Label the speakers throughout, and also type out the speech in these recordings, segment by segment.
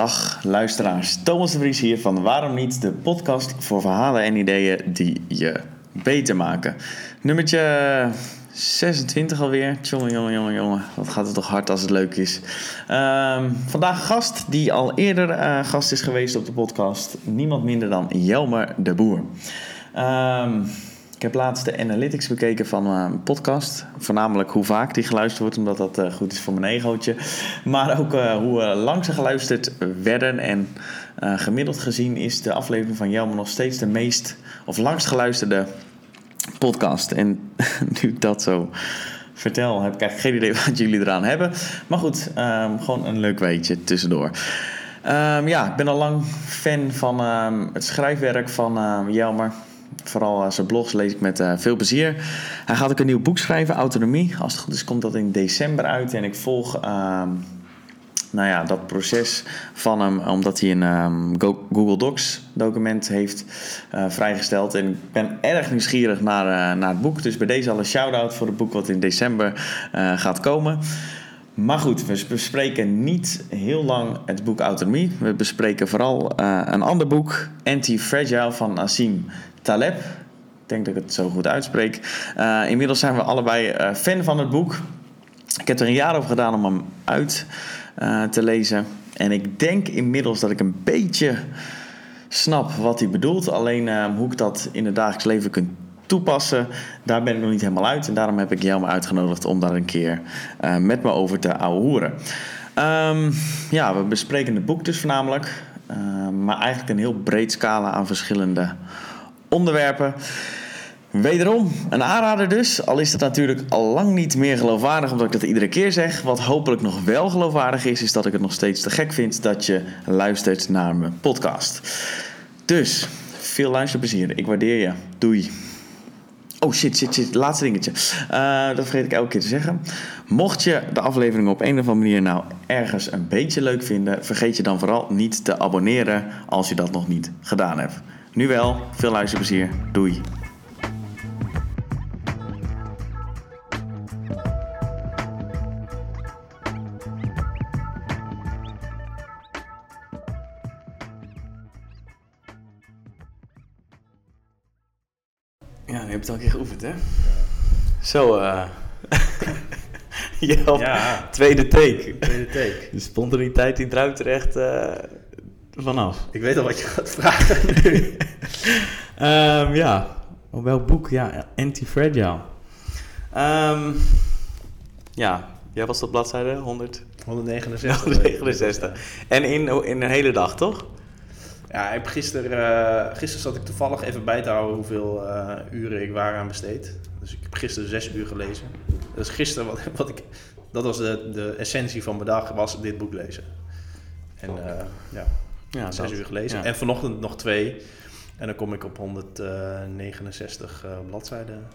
Speaker 1: Dag luisteraars, Thomas de Vries hier van Waarom Niet, de podcast voor verhalen en ideeën die je beter maken. Nummertje 26 alweer. Jongen, jongen, jongen, jongen. Wat gaat het toch hard als het leuk is. Ehm, vandaag gast die al eerder uh, gast is geweest op de podcast. Niemand minder dan Jelmer de Boer. Ehm, ik heb laatst de analytics bekeken van een podcast. Voornamelijk hoe vaak die geluisterd wordt, omdat dat uh, goed is voor mijn egootje. Maar ook uh, hoe lang ze geluisterd werden. En gemiddeld gezien is de aflevering van Jelmer nog steeds de meest of langst geluisterde podcast. En nu dat zo vertel, heb ik eigenlijk geen idee wat jullie eraan hebben. Maar goed, um, gewoon een leuk weetje tussendoor. Um, ja, ik ben al lang fan van um, het schrijfwerk van Jelmer. Vooral uh, zijn blogs lees ik met uh, veel plezier. Hij gaat ook een nieuw boek schrijven, Autonomie. Als het goed is, komt dat in december uit. En ik volg nou ja, dat proces van hem, omdat hij een um, Google Docs document heeft uh, vrijgesteld. En ik ben erg nieuwsgierig naar, naar het boek. Dus bij deze al een shout-out voor het boek wat in december gaat komen. Maar goed, we bespreken niet heel lang het boek Autonomie. We bespreken vooral een ander boek, Anti-Fragile van Nassim Taleb. Ik denk dat ik het zo goed uitspreek. inmiddels zijn we allebei fan van het boek. Ik heb er een jaar over gedaan om hem uit uh, te lezen. En ik denk inmiddels dat ik een beetje snap wat hij bedoelt. Alleen hoe ik dat in het dagelijks leven kunt toepassen, daar ben ik nog niet helemaal uit. En daarom heb ik jou maar uitgenodigd om daar een keer met me over te ouwehoeren. Um, ja, we bespreken het boek dus voornamelijk. maar eigenlijk een heel breed scala aan verschillende onderwerpen. Wederom een aanrader dus, al is het natuurlijk al lang niet meer geloofwaardig omdat ik dat iedere keer zeg. Wat hopelijk nog wel geloofwaardig is, is dat ik het nog steeds te gek vind dat je luistert naar mijn podcast. Dus, veel luisterplezier. Ik waardeer je. Doei. Oh shit, shit, shit. Laatste dingetje. Uh, dat vergeet ik elke keer te zeggen. Mocht je de aflevering op een of andere manier nou ergens een beetje leuk vinden, vergeet je dan vooral niet te abonneren als je dat nog niet gedaan hebt. Nu wel, veel luisterplezier. Doei. Ja, je hebt het al een keer geoefend, hè? Ja. Zo, eh. Uh... ja, tweede take.
Speaker 2: Tweede take.
Speaker 1: De spontaniteit die druipt er echt uh, vanaf.
Speaker 2: Ik weet al wat je gaat vragen
Speaker 1: um, ja, welk boek? Ja, Anti-Fragile. Um, ja, jij was op bladzijde 100...
Speaker 2: 169.
Speaker 1: 169. En in, in een hele dag, toch?
Speaker 2: Ja, ik heb gisteren, uh, gisteren zat ik toevallig even bij te houden hoeveel uh, uren ik waar aan besteed. Dus ik heb gisteren zes uur gelezen. Dus gisteren, wat, wat ik, dat was de, de essentie van mijn dag, was dit boek lezen. En uh, ja, ja, zes uur gelezen. Ja. En vanochtend nog twee. En dan kom ik op 169 bladzijden.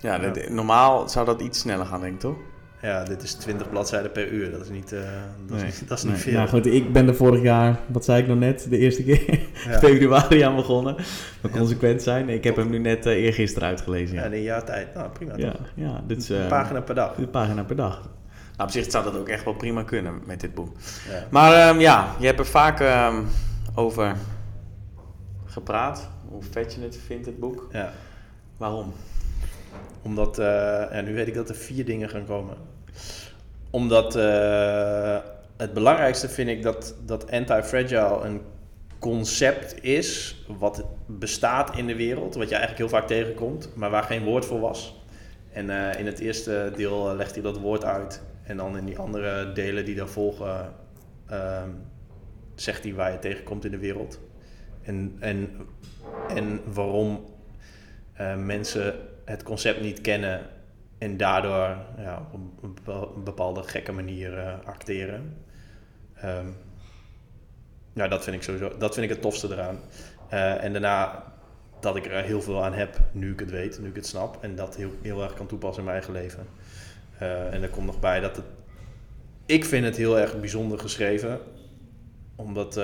Speaker 1: Ja, ja. normaal zou dat iets sneller gaan, denk ik, toch?
Speaker 2: Ja, dit is 20 bladzijden per uur. Dat is niet, uh, dat nee. is niet, dat is niet
Speaker 1: nee.
Speaker 2: veel.
Speaker 1: Nou goed, ik ben er vorig jaar, wat zei ik nog net, de eerste keer, ja. februari aan begonnen. We consequent zijn. Ik heb hem nu net uh, eergisteren uitgelezen.
Speaker 2: Ja, ja in een jaar tijd. Nou, prima
Speaker 1: ja, Ja, dit is, uh,
Speaker 2: een pagina per dag.
Speaker 1: Een pagina per dag. Nou, op zich zou dat ook echt wel prima kunnen met dit boek. Ja. Maar um, ja, je hebt er vaak um, over gepraat. Hoe vet je het vindt, het boek.
Speaker 2: Ja.
Speaker 1: Waarom?
Speaker 2: Omdat, uh, en nu weet ik dat er vier dingen gaan komen. Omdat uh, het belangrijkste vind ik dat, dat anti-fragile een concept is wat bestaat in de wereld, wat je eigenlijk heel vaak tegenkomt, maar waar geen woord voor was. En uh, in het eerste deel legt hij dat woord uit. En dan in die andere delen die daar volgen, uh, zegt hij waar je tegenkomt in de wereld. En, en, en waarom uh, mensen het concept niet kennen en daardoor ja, op een bepaalde gekke manier uh, acteren. Um, ja, dat vind ik sowieso, dat vind ik het tofste eraan. Uh, en daarna dat ik er heel veel aan heb, nu ik het weet, nu ik het snap. En dat heel, heel erg kan toepassen in mijn eigen leven. Uh, en er komt nog bij dat het... Ik vind het heel erg bijzonder geschreven. Omdat...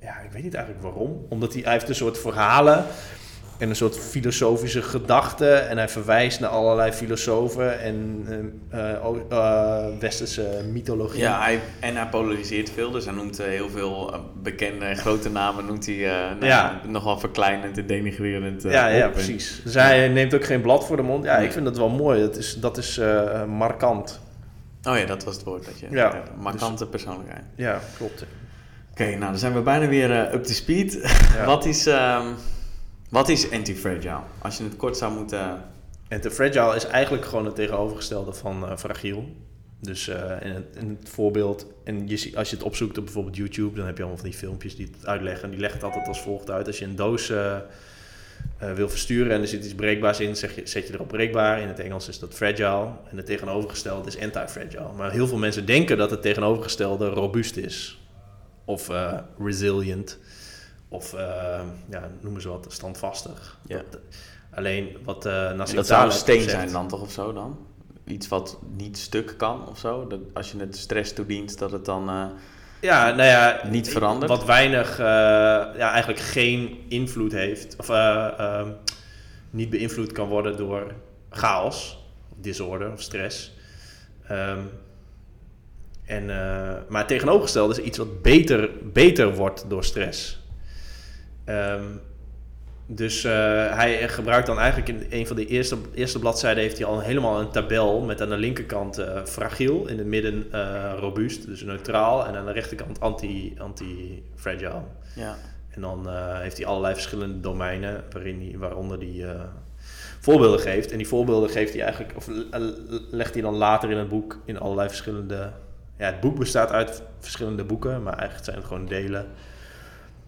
Speaker 2: ja, ik weet niet eigenlijk waarom. Omdat hij, hij heeft een soort verhalen en een soort filosofische gedachte. En hij verwijst naar allerlei filosofen en eh, westerse mythologie.
Speaker 3: Ja, hij, en hij polariseert veel, dus hij noemt heel veel bekende en grote namen noemt hij nou,
Speaker 2: Ja.
Speaker 3: nogal verkleinend en denigrerend
Speaker 2: ja, ja, precies. Dus hij neemt ook geen blad voor de mond. Ja,
Speaker 3: Nee.
Speaker 2: ik vind dat wel mooi. Dat is, dat is markant.
Speaker 3: Oh ja, dat was het woord dat je...
Speaker 2: Ja,
Speaker 3: een markante persoonlijkheid.
Speaker 2: Ja, klopt.
Speaker 3: Oké, nou dan zijn we bijna weer up to speed.
Speaker 2: Ja.
Speaker 3: wat is, ehm, wat is anti-fragile? Als je het kort zou moeten...
Speaker 2: En te fragile is eigenlijk gewoon het tegenovergestelde van eh, fragiel. Dus eh, in, het, in het voorbeeld, en je, als je het opzoekt op bijvoorbeeld YouTube, dan heb je allemaal van die filmpjes die het uitleggen. En die leggen het altijd als volgt uit. Als je een doos eh, wil versturen en er zit iets breekbaars in, zeg je, zet je erop breekbaar. In het Engels is dat fragile. En het tegenovergestelde is anti-fragile. Maar heel veel mensen denken dat het tegenovergestelde robuust is. Of resilient. Of eh, ja, noemen ze wat, standvastig.
Speaker 3: Ja.
Speaker 2: Dat- alleen wat Nassim
Speaker 3: dat zou een steen
Speaker 2: zegt-
Speaker 3: zijn dan toch of zo dan? Iets wat niet stuk kan of zo? Dat als je het stress toedient, dat het dan... eh,
Speaker 2: Ja, nou ja,
Speaker 3: Niet veranderd?
Speaker 2: Wat weinig, ja, eigenlijk geen invloed heeft, of eh, ehm, niet beïnvloed kan worden door chaos, disorder of stress. Ehm, en, maar het tegenovergestelde is iets wat beter, beter wordt door stress. Ehm, dus eh, hij gebruikt dan eigenlijk in een van de eerste, eerste bladzijden heeft hij al helemaal een tabel met aan de linkerkant eh, fragiel, in het midden eh, robuust, dus neutraal, en aan de rechterkant anti- anti-fragile.
Speaker 3: ja.
Speaker 2: en dan heeft hij allerlei verschillende domeinen waarin hij, waaronder hij voorbeelden geeft. En die voorbeelden geeft hij eigenlijk, of legt hij dan later in het boek in allerlei verschillende. Ja, het boek bestaat uit verschillende boeken, maar eigenlijk zijn het gewoon delen.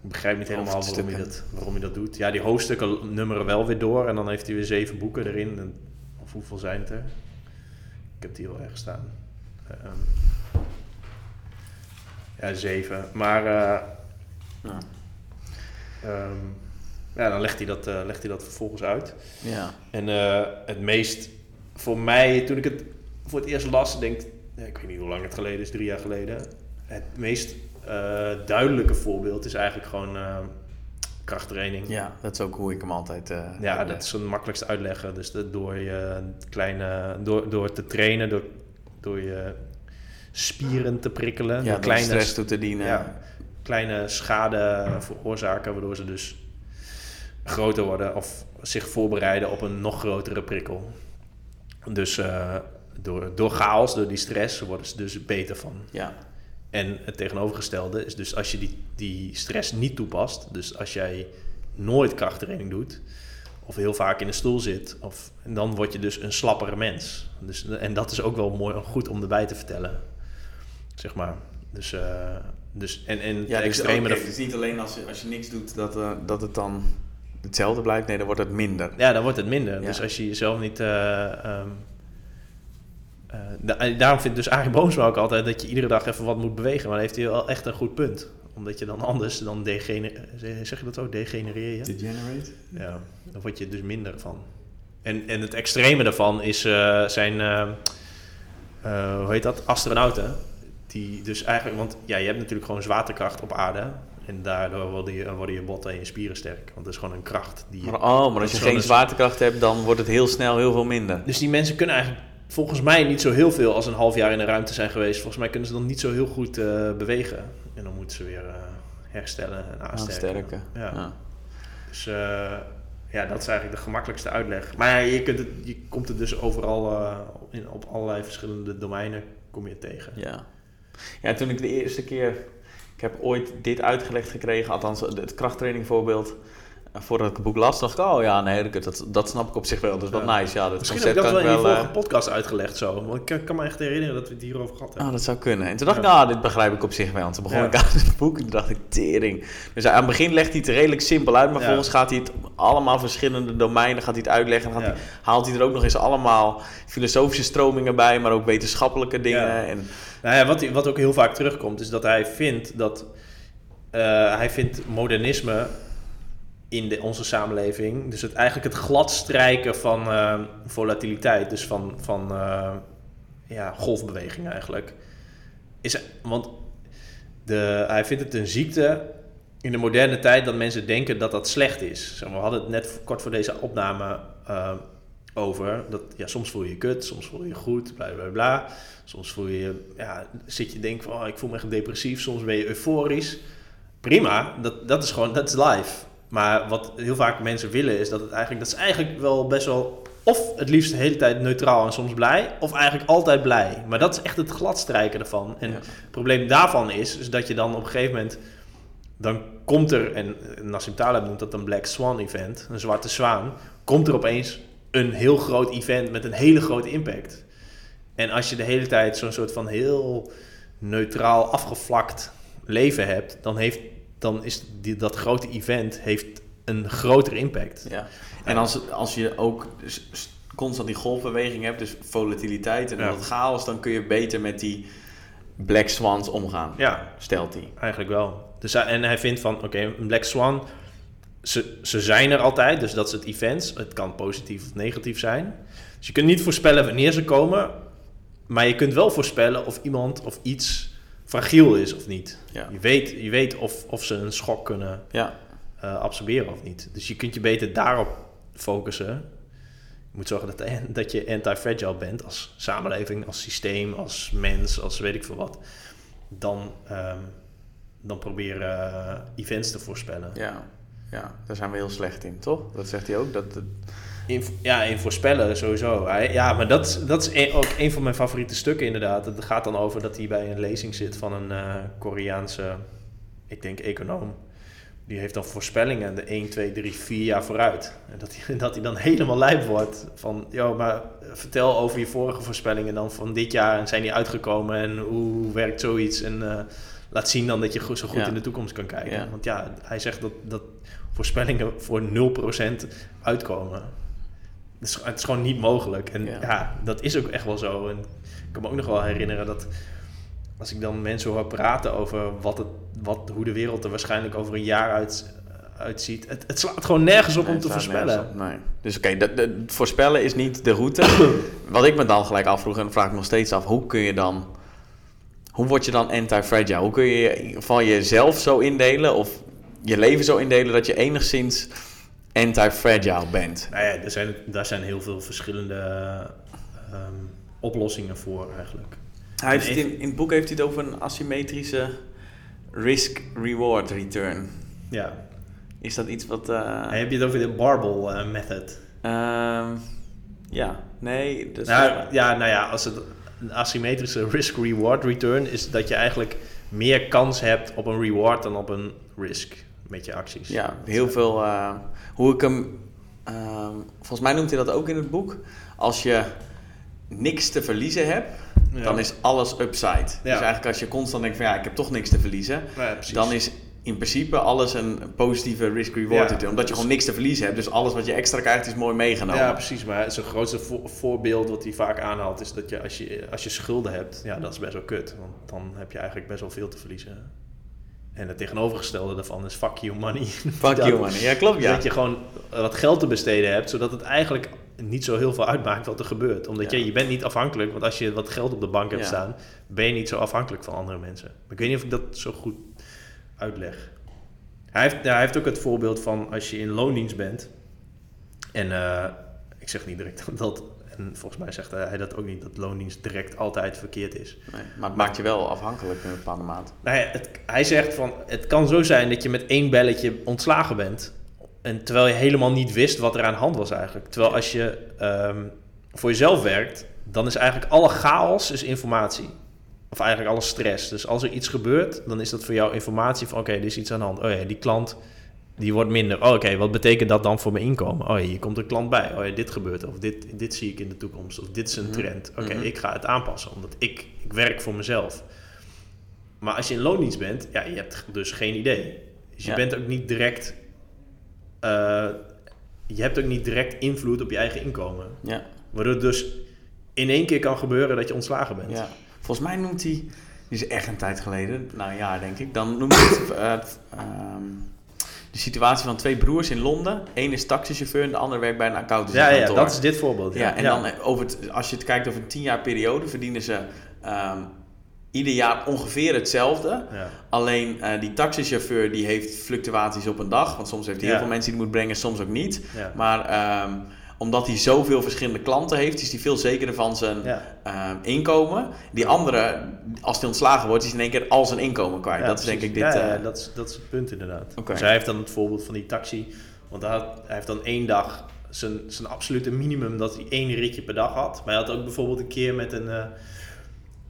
Speaker 2: Ik begrijp niet helemaal waarom hij,
Speaker 3: Hoofdstukken.
Speaker 2: dat, waarom dat doet. Ja, die hoofdstukken nummeren wel weer door en dan heeft hij weer zeven boeken erin. En, of hoeveel zijn het er? Ik heb die heel erg staan. Ehm, ja, zeven. Maar eh,
Speaker 3: Ja.
Speaker 2: Ehm, ja, dan legt hij, dat, eh, legt hij dat vervolgens uit.
Speaker 3: ja.
Speaker 2: En eh, het meest voor mij, toen ik het voor het eerst las, denk ik weet niet hoe lang het geleden is, drie jaar geleden. Het meest eh, duidelijke voorbeeld is eigenlijk gewoon eh, krachttraining.
Speaker 3: Ja, dat is ook hoe ik hem altijd... eh,
Speaker 2: Ja,
Speaker 3: uitleg.
Speaker 2: dat is het makkelijkst uitleggen. Dus dat door je kleine, door, door te trainen, door, door je spieren te prikkelen,
Speaker 3: Ja,
Speaker 2: door kleine
Speaker 3: stress toe te dienen.
Speaker 2: ja, kleine schade veroorzaken, waardoor ze dus groter worden of zich voorbereiden op een nog grotere prikkel. Dus eh, door, door chaos, door die stress, worden ze dus beter van.
Speaker 3: ja.
Speaker 2: En het tegenovergestelde is dus als je die, die stress niet toepast, dus als jij nooit krachttraining doet, of heel vaak in een stoel zit, of, dan word je dus een slappere mens. Dus, en dat is ook wel mooi, goed om erbij te vertellen, zeg maar. Dus, eh, dus en, en
Speaker 3: Ja,
Speaker 2: het
Speaker 3: dus,
Speaker 2: extreme
Speaker 3: dus niet alleen als je, als je niks doet dat, eh, dat het dan hetzelfde blijft. Nee, dan wordt het minder.
Speaker 2: Ja, dan wordt het minder.
Speaker 3: Ja.
Speaker 2: Dus als je jezelf niet... eh, ehm, eh, daarom vindt dus Arie Boomsma ook altijd dat je iedere dag even wat moet bewegen. Maar dan heeft hij wel echt een goed punt. Omdat je dan anders, dan degener zeg je dat zo, degenereer je?
Speaker 3: Degenerate?
Speaker 2: Ja, dan word je dus minder van. En, en het extreme daarvan is, eh, zijn, eh, eh, hoe heet dat, astronauten. Die dus eigenlijk, want ja, je hebt natuurlijk gewoon zwaartekracht op aarde. En daardoor worden je, worden je botten en je spieren sterk. Want dat is gewoon een kracht die je
Speaker 3: Maar, oh, maar als je geen zwaartekracht hebt, dan wordt het heel snel heel veel minder.
Speaker 2: Dus die mensen kunnen eigenlijk volgens mij niet zo heel veel als een half jaar in de ruimte zijn geweest. Volgens mij kunnen ze dan niet zo heel goed eh, bewegen. En dan moeten ze weer eh, herstellen en aansterken.
Speaker 3: Aansterken.
Speaker 2: Ja.
Speaker 3: Ja.
Speaker 2: Dus eh, ja, dat is eigenlijk de gemakkelijkste uitleg. Maar je, kunt het, je komt het dus overal in, op allerlei verschillende domeinen kom je tegen.
Speaker 3: Ja. ja, toen ik de eerste keer... Ik heb ooit dit uitgelegd gekregen, althans het krachttraining voorbeeld. Voordat ik het boek las, dacht ik, oh ja, nee, dat- dat, snap ik op zich wel. Dat is wel
Speaker 2: Ja.
Speaker 3: nice. Ja, dat
Speaker 2: Misschien heb ik dat wel in je
Speaker 3: ik
Speaker 2: vorige
Speaker 3: eh,
Speaker 2: podcast uitgelegd zo. Want ik kan, me echt herinneren dat we het hierover gehad hebben.
Speaker 3: Oh, dat zou kunnen. En toen dacht ik, nou, dit begrijp ik op zich wel. En toen begon
Speaker 2: Ja.
Speaker 3: ik aan het boek en toen dacht ik, tering. Dus aan het begin legt hij het redelijk simpel uit, maar vervolgens gaat hij het allemaal verschillende domeinen gaat hij het uitleggen. En gaat hij, haalt hij er ook nog eens allemaal filosofische stromingen bij, maar ook wetenschappelijke dingen.
Speaker 2: Ja.
Speaker 3: En,
Speaker 2: Nou ja, wat, wat ook heel vaak terugkomt, is dat hij vindt dat eh, hij vindt modernisme in de, onze samenleving, dus het eigenlijk het gladstrijken van eh, volatiliteit, dus van, van eh, ja, golfbeweging eigenlijk, is, want de, hij vindt het een ziekte in de moderne tijd dat mensen denken dat dat slecht is. We hadden het net kort voor deze opname uh, over. Dat, ja, soms voel je je kut, soms voel je je goed, bla bla bla. Soms voel je, ja, zit je denken van, oh, ik voel me echt depressief. Soms ben je euforisch. Prima, dat, dat is gewoon, dat is live. Maar wat heel vaak mensen willen is dat het eigenlijk, dat is eigenlijk wel best wel, of het liefst de hele tijd neutraal en soms blij, of eigenlijk altijd blij. Maar dat is echt het gladstrijken ervan. En het probleem daarvan is, is dat je dan op een gegeven moment, dan komt er, en Nassim Taleb noemt dat een Black Swan event, een zwarte zwaan, komt er opeens een heel groot event met een hele grote impact. En als je de hele tijd zo'n soort van heel neutraal afgevlakt leven hebt, dan, heeft, dan is die, dat grote event heeft een grotere impact.
Speaker 3: Ja. En als, als je ook constant die golfbeweging hebt, dus volatiliteit en ja. dat chaos, dan kun je beter met die black swans omgaan.
Speaker 2: Ja,
Speaker 3: stelt hij.
Speaker 2: Eigenlijk wel. Dus, en hij vindt van, oké, een black swan, ze, ze zijn er altijd, dus dat is het event. Het kan positief of negatief zijn. Dus je kunt niet voorspellen wanneer ze komen, maar je kunt wel voorspellen of iemand of iets fragiel is of niet. Ja. Je weet, je weet of, of ze een schok kunnen ja. uh, absorberen of niet. Dus je kunt je beter daarop focussen. Je moet zorgen dat, dat je anti-fragile bent als samenleving, als systeem, als mens, als weet ik veel wat. Dan, um, dan proberen uh, events te voorspellen.
Speaker 3: Ja. ja, daar zijn we heel slecht in, toch? Dat zegt hij ook. Dat,
Speaker 2: in, ja, in voorspellen sowieso. Ja, maar dat, dat is ook een van mijn favoriete stukken inderdaad. Het gaat dan over dat hij bij een lezing zit van een uh, Koreaanse, ik denk econoom. Die heeft dan voorspellingen de 1, 2, 3, 4 jaar vooruit. En dat hij, dat hij dan helemaal lijp wordt van, joh, maar vertel over je vorige voorspellingen dan van dit jaar. En zijn die uitgekomen en hoe werkt zoiets? En uh, laat zien dan dat je zo goed in de toekomst kan kijken. Ja. Want ja, hij zegt dat, dat voorspellingen voor 0% uitkomen. Het is, het is gewoon niet mogelijk. En ja. dat is ook echt wel zo. En ik kan me ook nog wel herinneren dat als ik dan mensen hoor praten over wat het, wat, hoe de wereld er waarschijnlijk over een jaar uit, uitziet. Het, het slaat gewoon nergens op om te voorspellen.
Speaker 3: Nee. Dus oké, okay, voorspellen is niet de route. wat ik me dan gelijk afvroeg en vraag ik nog steeds af, hoe kun je dan... Hoe word je dan anti-fragile? Hoe kun je van jezelf zo indelen of je leven zo indelen dat je enigszins anti-fragile bent?
Speaker 2: Nou ja, er zijn, daar zijn heel veel verschillende um, oplossingen voor eigenlijk.
Speaker 3: Hij heeft in, in het boek heeft hij het over een asymmetrische risk-reward return.
Speaker 2: Ja.
Speaker 3: Is dat iets wat... Uh...
Speaker 2: Heb je het over de barbell uh, method?
Speaker 3: Um, ja, nee.
Speaker 2: Dus nou, ja, nou ja, als het een asymmetrische risk-reward return is dat je eigenlijk meer kans hebt op een reward dan op een risk met je acties.
Speaker 3: Ja, heel veel. Uh, hoe ik hem. Uh, volgens mij noemt hij dat ook in het boek. Als je niks te verliezen hebt, dan is alles upside. Dus eigenlijk als je constant denkt van ja, ik heb toch niks te verliezen, dan is in principe alles een positieve risk-reward. Omdat je gewoon niks te verliezen hebt. Dus alles wat je extra krijgt is mooi meegenomen.
Speaker 2: Ja, precies. Maar zijn grootste voorbeeld wat hij vaak aanhaalt... is dat je als, je als je schulden hebt... ja, dat is best wel kut. Want dan heb je eigenlijk best wel veel te verliezen. En het tegenovergestelde daarvan is fuck you money.
Speaker 3: Fuck you money, ja klopt ja.
Speaker 2: Dat je gewoon wat geld te besteden hebt, zodat het eigenlijk niet zo heel veel uitmaakt wat er gebeurt. Omdat je, je bent niet afhankelijk, want als je wat geld op de bank hebt staan, ben je niet zo afhankelijk van andere mensen. Maar ik weet niet of ik dat zo goed uitleg. Hij heeft, hij heeft ook het voorbeeld van als je in loondienst bent. En uh, ik zeg niet direct dat en volgens mij zegt hij dat ook niet, dat loondienst direct altijd verkeerd is.
Speaker 3: Nee, maar het maakt je wel afhankelijk in een bepaalde mate.
Speaker 2: Nou ja, het, hij zegt van, het kan zo zijn dat je met één belletje ontslagen bent. En terwijl je helemaal niet wist wat er aan de hand was eigenlijk. Terwijl als je um, voor jezelf werkt, dan is eigenlijk alle chaos is informatie. Of eigenlijk alle stress. Dus als er iets gebeurt, dan is dat voor jou informatie van... oké, er is iets aan de hand. Oh ja, die klant die wordt minder. Oh, oké, wat betekent dat dan voor mijn inkomen? Oh, hier komt een klant bij. Oh ja, dit gebeurt. Of dit, dit zie ik in de toekomst. Of dit is een mhm. trend. Oké, mhm. ik ga het aanpassen, omdat ik, ik werk voor mezelf. Maar als je in loondienst bent, ja, je hebt dus geen idee. Dus je bent ook niet direct... Uh, je hebt ook niet direct invloed op je eigen inkomen.
Speaker 3: Ja.
Speaker 2: Waardoor het dus in één keer kan gebeuren dat je ontslagen bent.
Speaker 3: Ja. Volgens mij noemt hij... Die is echt een tijd geleden, nou ja, denk ik. Dan noemt hij het... Uh, de situatie van twee broers in Londen. Eén is taxichauffeur en de ander werkt bij een accountancy
Speaker 2: Ja, ja, dat is dit voorbeeld.
Speaker 3: Ja, en dan over het, als je het kijkt over een tien jaar periode verdienen ze um, ieder jaar ongeveer hetzelfde.
Speaker 2: Ja.
Speaker 3: Alleen eh, die taxichauffeur die heeft fluctuaties op een dag. Want soms heeft hij heel veel mensen die hij moet brengen, soms ook niet. Maar ehm, omdat hij zoveel verschillende klanten heeft, is hij veel zekerder van zijn
Speaker 2: Ja.
Speaker 3: ehm, inkomen. Die andere, als hij ontslagen wordt, is in één keer al zijn inkomen kwijt.
Speaker 2: Ja,
Speaker 3: dat is denk ik dit.
Speaker 2: Ja,
Speaker 3: eh,
Speaker 2: dat, is, dat is het punt inderdaad.
Speaker 3: Oké.
Speaker 2: Dus hij heeft dan het voorbeeld van die taxi. Want hij, had- hij heeft dan één dag zijn, zijn absolute minimum dat hij één ritje per dag had. Maar hij had ook bijvoorbeeld een keer met een... eh,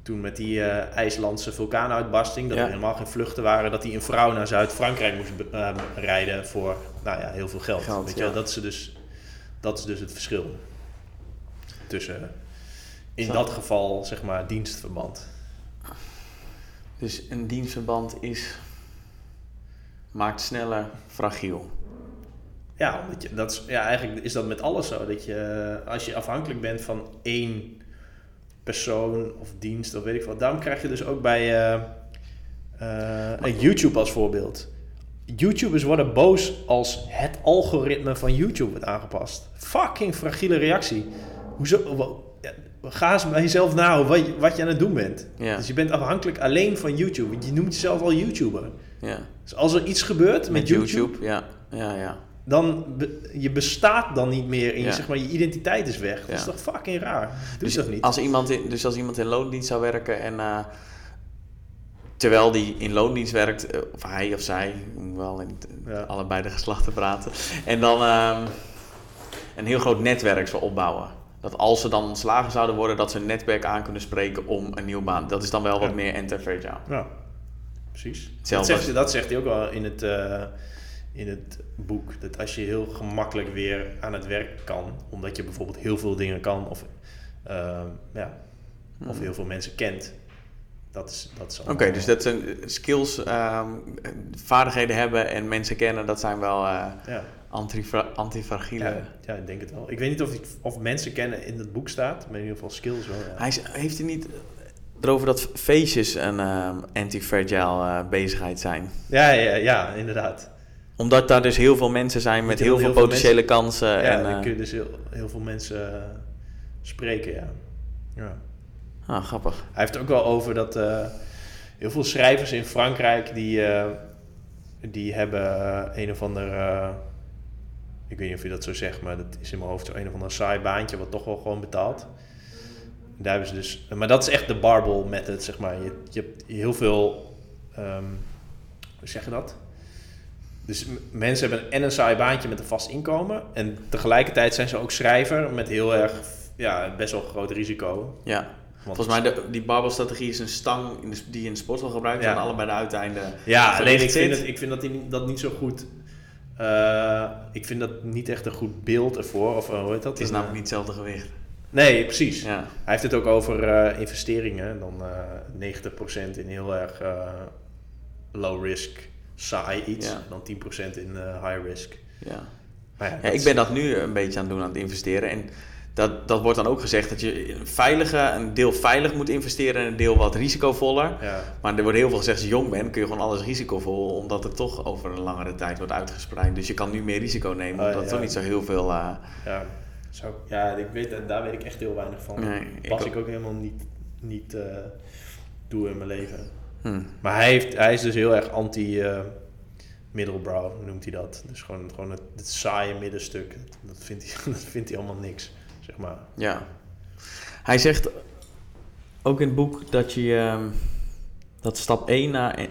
Speaker 2: toen met die eh, IJslandse vulkaanuitbarsting, dat er helemaal geen vluchten waren, dat hij een vrouw naar Zuid-Frankrijk moest rijden voor nou ja, heel veel geld.
Speaker 3: Geld,
Speaker 2: Weet je, dat, is dus, dat is dus het verschil tussen in
Speaker 3: Zo.
Speaker 2: dat geval zeg maar dienstverband.
Speaker 3: Dus een dienstverband is. maakt sneller fragiel.
Speaker 2: Ja, omdat je, dat is, ja, eigenlijk is dat met alles zo. Dat je, als je afhankelijk bent van één persoon of dienst of weet ik wat. Daarom krijg je dus ook bij eh, YouTube als voorbeeld. YouTubers worden boos als het algoritme van YouTube wordt aangepast. Fucking fragiele reactie. Hoezo? Ga eens bij jezelf na wat je, wat je aan het doen bent.
Speaker 3: Ja.
Speaker 2: Dus je bent afhankelijk alleen van YouTube. Je noemt jezelf al YouTuber.
Speaker 3: Ja.
Speaker 2: Dus als er iets gebeurt met,
Speaker 3: Met
Speaker 2: YouTube
Speaker 3: YouTube, ja. Ja, ja.
Speaker 2: dan be- je bestaat dan niet meer in
Speaker 3: Ja.
Speaker 2: zeg maar je identiteit is weg. Dat is toch fucking raar. Dat doe
Speaker 3: Dus
Speaker 2: je toch niet?
Speaker 3: Als iemand in, dus als iemand in loondienst zou werken en eh, terwijl die in loondienst werkt, eh, of hij of zij, wel in
Speaker 2: Ja.
Speaker 3: allebei de geslachten praten, en dan ehm, een heel groot netwerk zou opbouwen. Dat als ze dan ontslagen zouden worden, dat ze een netwerk aan kunnen spreken om een nieuwe baan. Dat is dan wel wat meer anti-fragile.
Speaker 2: Ja, precies. Dat zegt,
Speaker 3: als-
Speaker 2: dat zegt hij ook wel in het, eh, in het boek. Dat als je heel gemakkelijk weer aan het werk kan, omdat je bijvoorbeeld heel veel dingen kan of, eh, ja, of
Speaker 3: Mhm.
Speaker 2: heel veel mensen kent. Dat is, dat is
Speaker 3: Oké, dus dat zijn skills, ehm, vaardigheden hebben en mensen kennen, dat zijn wel eh
Speaker 2: Ja.
Speaker 3: antifra- antifragiele.
Speaker 2: Ja, ja, ik denk het wel. Ik weet niet of, of mensen kennen in het boek staat, maar in ieder geval skills wel. Ja.
Speaker 3: Hij is- heeft hij niet erover dat feestjes een ehm, anti-fragile eh, bezigheid zijn?
Speaker 2: Ja, ja, ja, inderdaad.
Speaker 3: Omdat daar dus heel veel mensen zijn met heel veel
Speaker 2: heel veel
Speaker 3: potentiële kansen.
Speaker 2: Ja,
Speaker 3: en,
Speaker 2: dan
Speaker 3: eh,
Speaker 2: kun je dus heel, heel veel mensen eh, spreken, ja. ja.
Speaker 3: Ah, grappig.
Speaker 2: Hij heeft het ook wel over dat eh, heel veel schrijvers in Frankrijk die, eh, die hebben eh, een of ander, ik weet niet of je dat zo zegt, maar dat is in mijn hoofd zo een of ander saai baantje wat toch wel gewoon betaalt. Daar hebben ze dus, maar dat is echt de barbell method, zeg maar. Je, je hebt heel veel, ehm, hoe zeg je dat? Dus mensen hebben en een saai baantje met een vast inkomen. En tegelijkertijd zijn ze ook schrijver met heel erg, ja, best wel groot risico.
Speaker 3: Ja.
Speaker 2: Want-
Speaker 3: Volgens mij, de, die barbelstrategie is een stang in de, die je in de sportschool gebruikt.
Speaker 2: Ja.
Speaker 3: En allebei de uiteinden
Speaker 2: Ja, alleen ik vind, het, ik vind dat niet- dat niet zo goed. eh, ik vind dat niet echt een goed beeld ervoor. Of eh, hoe heet dat?
Speaker 3: Het is namelijk niet hetzelfde gewicht.
Speaker 2: Nee, precies.
Speaker 3: Ja.
Speaker 2: Hij heeft het ook over eh, investeringen. Dan eh 90% in heel erg low risk, saai iets.
Speaker 3: Ja.
Speaker 2: Dan 10% in high risk.
Speaker 3: Ja.
Speaker 2: Maar ja,
Speaker 3: Ja, ik ben dat nu een beetje aan het doen, aan het investeren. En dat, dat wordt dan ook gezegd dat je een, veilige, een deel veilig moet investeren en een deel wat risicovoller.
Speaker 2: Ja,
Speaker 3: Maar er wordt heel veel gezegd, als je jong bent kun je gewoon alles risicovol, omdat het toch over een langere tijd wordt uitgespreid. Dus je kan nu meer risico nemen,
Speaker 2: Oh,
Speaker 3: omdat
Speaker 2: ja.
Speaker 3: toch niet zo heel veel... eh,
Speaker 2: ja. Zou, ja ik weet, daar weet ik echt heel weinig van.
Speaker 3: Nee,
Speaker 2: Pas
Speaker 3: ook.
Speaker 2: ik ook helemaal niet, niet eh, doe in mijn leven.
Speaker 3: hm.
Speaker 2: Maar hij, heeft, hij is dus heel erg anti eh middelbrow, noemt hij dat. Dus gewoon, gewoon het, het saaie middenstuk. Dat vindt, hij, dat vindt hij allemaal niks, zeg maar.
Speaker 3: Ja. Hij zegt ook in het boek dat je ehm, dat stap 1 naar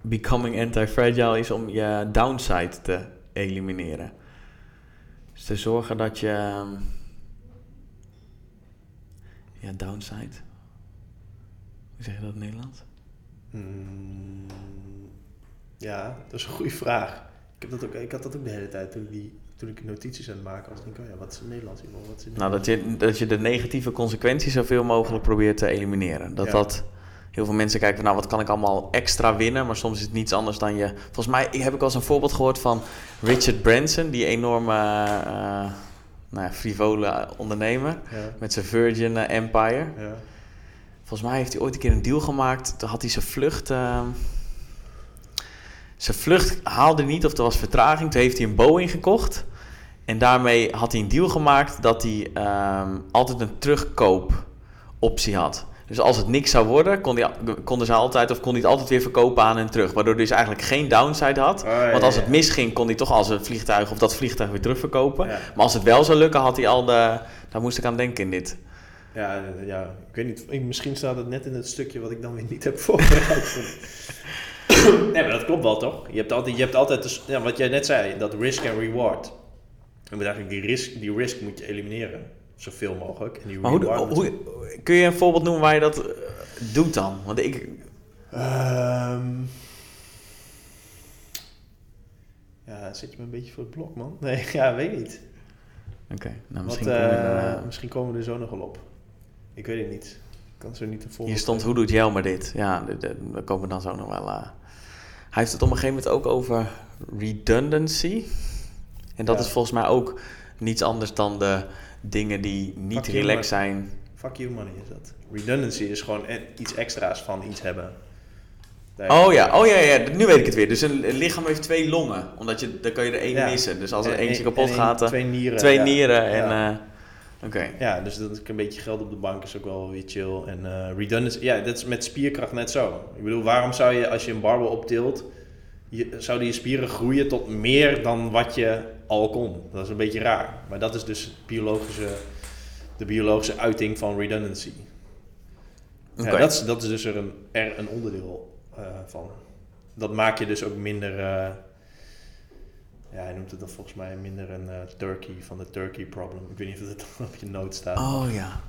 Speaker 3: becoming anti-fragile is om je downside te elimineren. Dus te zorgen dat je ehm, ja downside. Hoe zeg je dat in het Nederlands?
Speaker 2: Mm, ja, dat is een goede vraag. Ik, heb dat ook, ik had dat ook de hele tijd toen ik, die, toen ik notities aan het maken was. Denk ik, oh ja, wat is het Nederlands hiervoor? Wat is
Speaker 3: Nou, dat je, dat je de negatieve consequenties zoveel mogelijk probeert te elimineren. Dat
Speaker 2: Ja.
Speaker 3: dat... Heel veel mensen kijken van, nou, wat kan ik allemaal extra winnen? Maar soms is het niets anders dan je... Volgens mij heb ik al eens een voorbeeld gehoord van Richard Branson... die enorme, eh, nou ja, frivole ondernemer...
Speaker 2: Ja,
Speaker 3: met zijn Virgin eh, Empire.
Speaker 2: ja.
Speaker 3: Volgens mij heeft hij ooit een keer een deal gemaakt. Toen had hij zijn vlucht... eh, zijn vlucht haalde niet of er was vertraging. Toen heeft hij een Boeing gekocht. En daarmee had hij een deal gemaakt dat hij ehm, altijd een terugkoopoptie had. Dus als het niks zou worden, kon die, konden ze altijd of kon hij het altijd weer verkopen aan en terug. Waardoor hij dus eigenlijk geen downside had.
Speaker 2: Oh, ja,
Speaker 3: Want als het misging, kon hij toch als een vliegtuig of dat vliegtuig weer terugverkopen.
Speaker 2: Ja.
Speaker 3: Maar als het wel zou lukken, had hij al de. Daar moest ik aan denken in dit.
Speaker 2: Ja, ja, ik weet niet. ik- Misschien staat het net in het stukje wat ik dan weer niet heb voorbereid. nee, maar dat klopt wel toch? Je hebt altijd, je hebt altijd dus, ja, wat jij net zei, dat risk en reward. Je moet eigenlijk die risk, die risk moet je elimineren. Zoveel mogelijk. En die
Speaker 3: Maar hoe, kun je een voorbeeld noemen waar je dat eh, doet dan? Want ik.
Speaker 2: Ehm, ja, zit je me een beetje voor het blok, man? Nee, ja, weet niet.
Speaker 3: Oké, nou
Speaker 2: Wat,
Speaker 3: misschien.
Speaker 2: eh,
Speaker 3: komen we er, eh,
Speaker 2: misschien komen we er zo nog wel op. Ik weet het niet. Ik kan zo niet een voorbeeld
Speaker 3: Hier stond, hoe doet Jelmer dit? Ja, daar komen we dan zo nog wel... eh. Hij heeft het op een gegeven moment ook over redundancy. En dat
Speaker 2: Ja.
Speaker 3: is volgens mij ook niets anders dan de dingen die niet
Speaker 2: Fuck
Speaker 3: relaxed zijn.
Speaker 2: Fuck you money is dat. Redundancy is gewoon iets extra's van iets hebben.
Speaker 3: Oh ja, oh ja, ja, nu weet ik het weer. Dus een, een lichaam heeft twee longen. Omdat je, dan kan je er één
Speaker 2: Ja.
Speaker 3: missen. Dus als er
Speaker 2: En-
Speaker 3: eentje
Speaker 2: en-
Speaker 3: kapot
Speaker 2: en
Speaker 3: gaat, eh,
Speaker 2: Twee nieren.
Speaker 3: twee
Speaker 2: ja.
Speaker 3: nieren en...
Speaker 2: Ja.
Speaker 3: eh, Oké.
Speaker 2: Ja, dus dat een beetje geld op de bank is ook wel weer chill. En eh, redundancy, ja, dat is met spierkracht net zo. Ik bedoel, waarom zou je als je een barbel optilt, je, zouden je spieren groeien tot meer dan wat je Dat is een beetje raar. Maar dat is dus biologische, de biologische uiting van redundancy. Ja, dat, is, dat is dus er een, er een onderdeel eh, van. Dat maak je dus ook minder. eh, ja, hij noemt het dan volgens mij minder een eh, turkey van de turkey problem. Ik weet niet of het op je noot staat.
Speaker 3: Oh ja.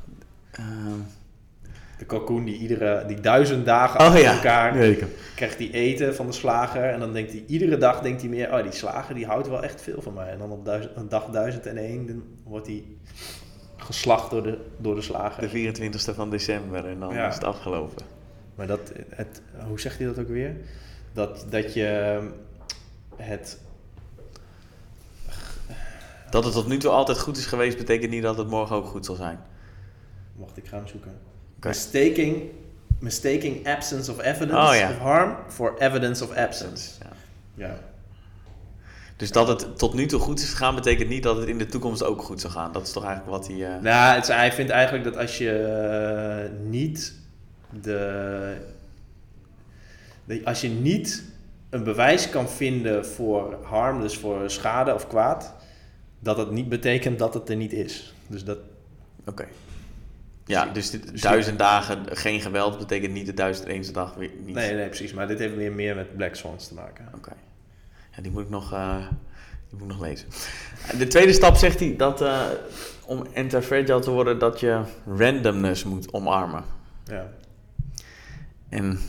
Speaker 3: Ehm,
Speaker 2: De kalkoen die iedere die duizend dagen
Speaker 3: oh
Speaker 2: achter
Speaker 3: ja,
Speaker 2: elkaar krijgt die eten van de slager. En dan denkt hij iedere dag denkt hij meer, oh die slager die houdt wel echt veel van mij. En dan op duizend, dag duizend en één dan wordt hij geslacht door de, door de slager.
Speaker 3: De 24e van december en dan
Speaker 2: Ja.
Speaker 3: is het afgelopen.
Speaker 2: Maar dat, het, hoe zegt hij dat ook weer? Dat, dat je het...
Speaker 3: Dat het tot nu toe altijd goed is geweest, betekent niet dat het morgen ook goed zal zijn.
Speaker 2: Wacht, ik ga hem zoeken. Mistaking, mistaking absence of evidence
Speaker 3: Oh, ja.
Speaker 2: of harm for evidence of absence.
Speaker 3: Ja.
Speaker 2: Ja.
Speaker 3: Dus dat het tot nu toe goed is gegaan, betekent niet dat het in de toekomst ook goed zal gaan. Dat is toch eigenlijk wat hij. eh,
Speaker 2: Nou, het, hij vindt eigenlijk dat als je eh, niet de, de- Als je niet een bewijs kan vinden voor harm, dus voor schade of kwaad, dat het niet betekent dat het er niet is. Dus dat.
Speaker 3: Oké. Ja, dus dit, duizend dagen geen geweld betekent niet de duizend eenste dag weer niet.
Speaker 2: Nee, nee, precies. Maar dit heeft weer meer met Black Swans te maken.
Speaker 3: Oké. Ja, die moet ik nog, eh, die moet ik nog lezen. De tweede stap zegt hij dat eh, om anti-fragile te worden, dat je randomness moet omarmen.
Speaker 2: Ja.
Speaker 3: En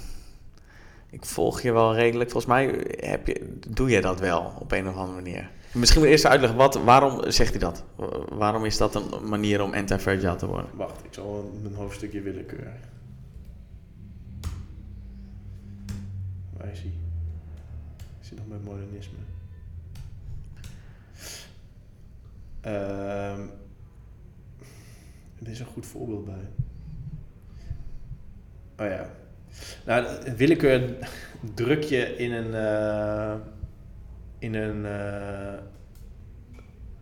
Speaker 3: ik volg je wel redelijk. Volgens mij heb je, doe je dat wel op een of andere manier. Misschien moet je eerst uitleggen, wat, waarom zegt hij dat? Wa- Waarom is dat een manier om anti-fragile te worden?
Speaker 2: Wacht, ik zal een hoofdstukje willekeur. Waar is hij? Ik zit nog met modernisme. Ehm er is een goed voorbeeld bij. Oh ja. Nou, willekeur druk je in een... eh, in een... eh,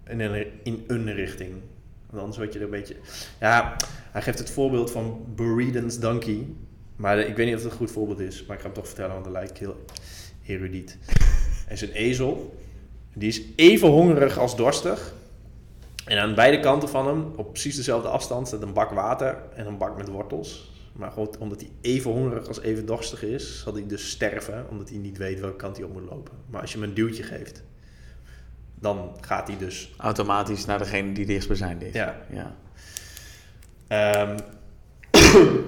Speaker 2: in een, in een richting. Want anders word je er een beetje... Ja, hij geeft het voorbeeld van Buridan's Donkey. Maar ik weet niet of het een goed voorbeeld is. Maar ik ga hem toch vertellen, want dat lijkt heel erudiet. Er is een ezel. Die is even hongerig als dorstig. En aan beide kanten van hem, op precies dezelfde afstand, staat een bak water en een bak met wortels. Maar goed, omdat hij even hongerig als even dorstig is, zal hij dus sterven, omdat hij niet weet welke kant hij op moet lopen. Maar als je hem een duwtje geeft, dan gaat hij dus
Speaker 3: Automatisch naar degene die dichtstbijzijnde is.
Speaker 2: Ja.
Speaker 3: ja.
Speaker 2: Ehm,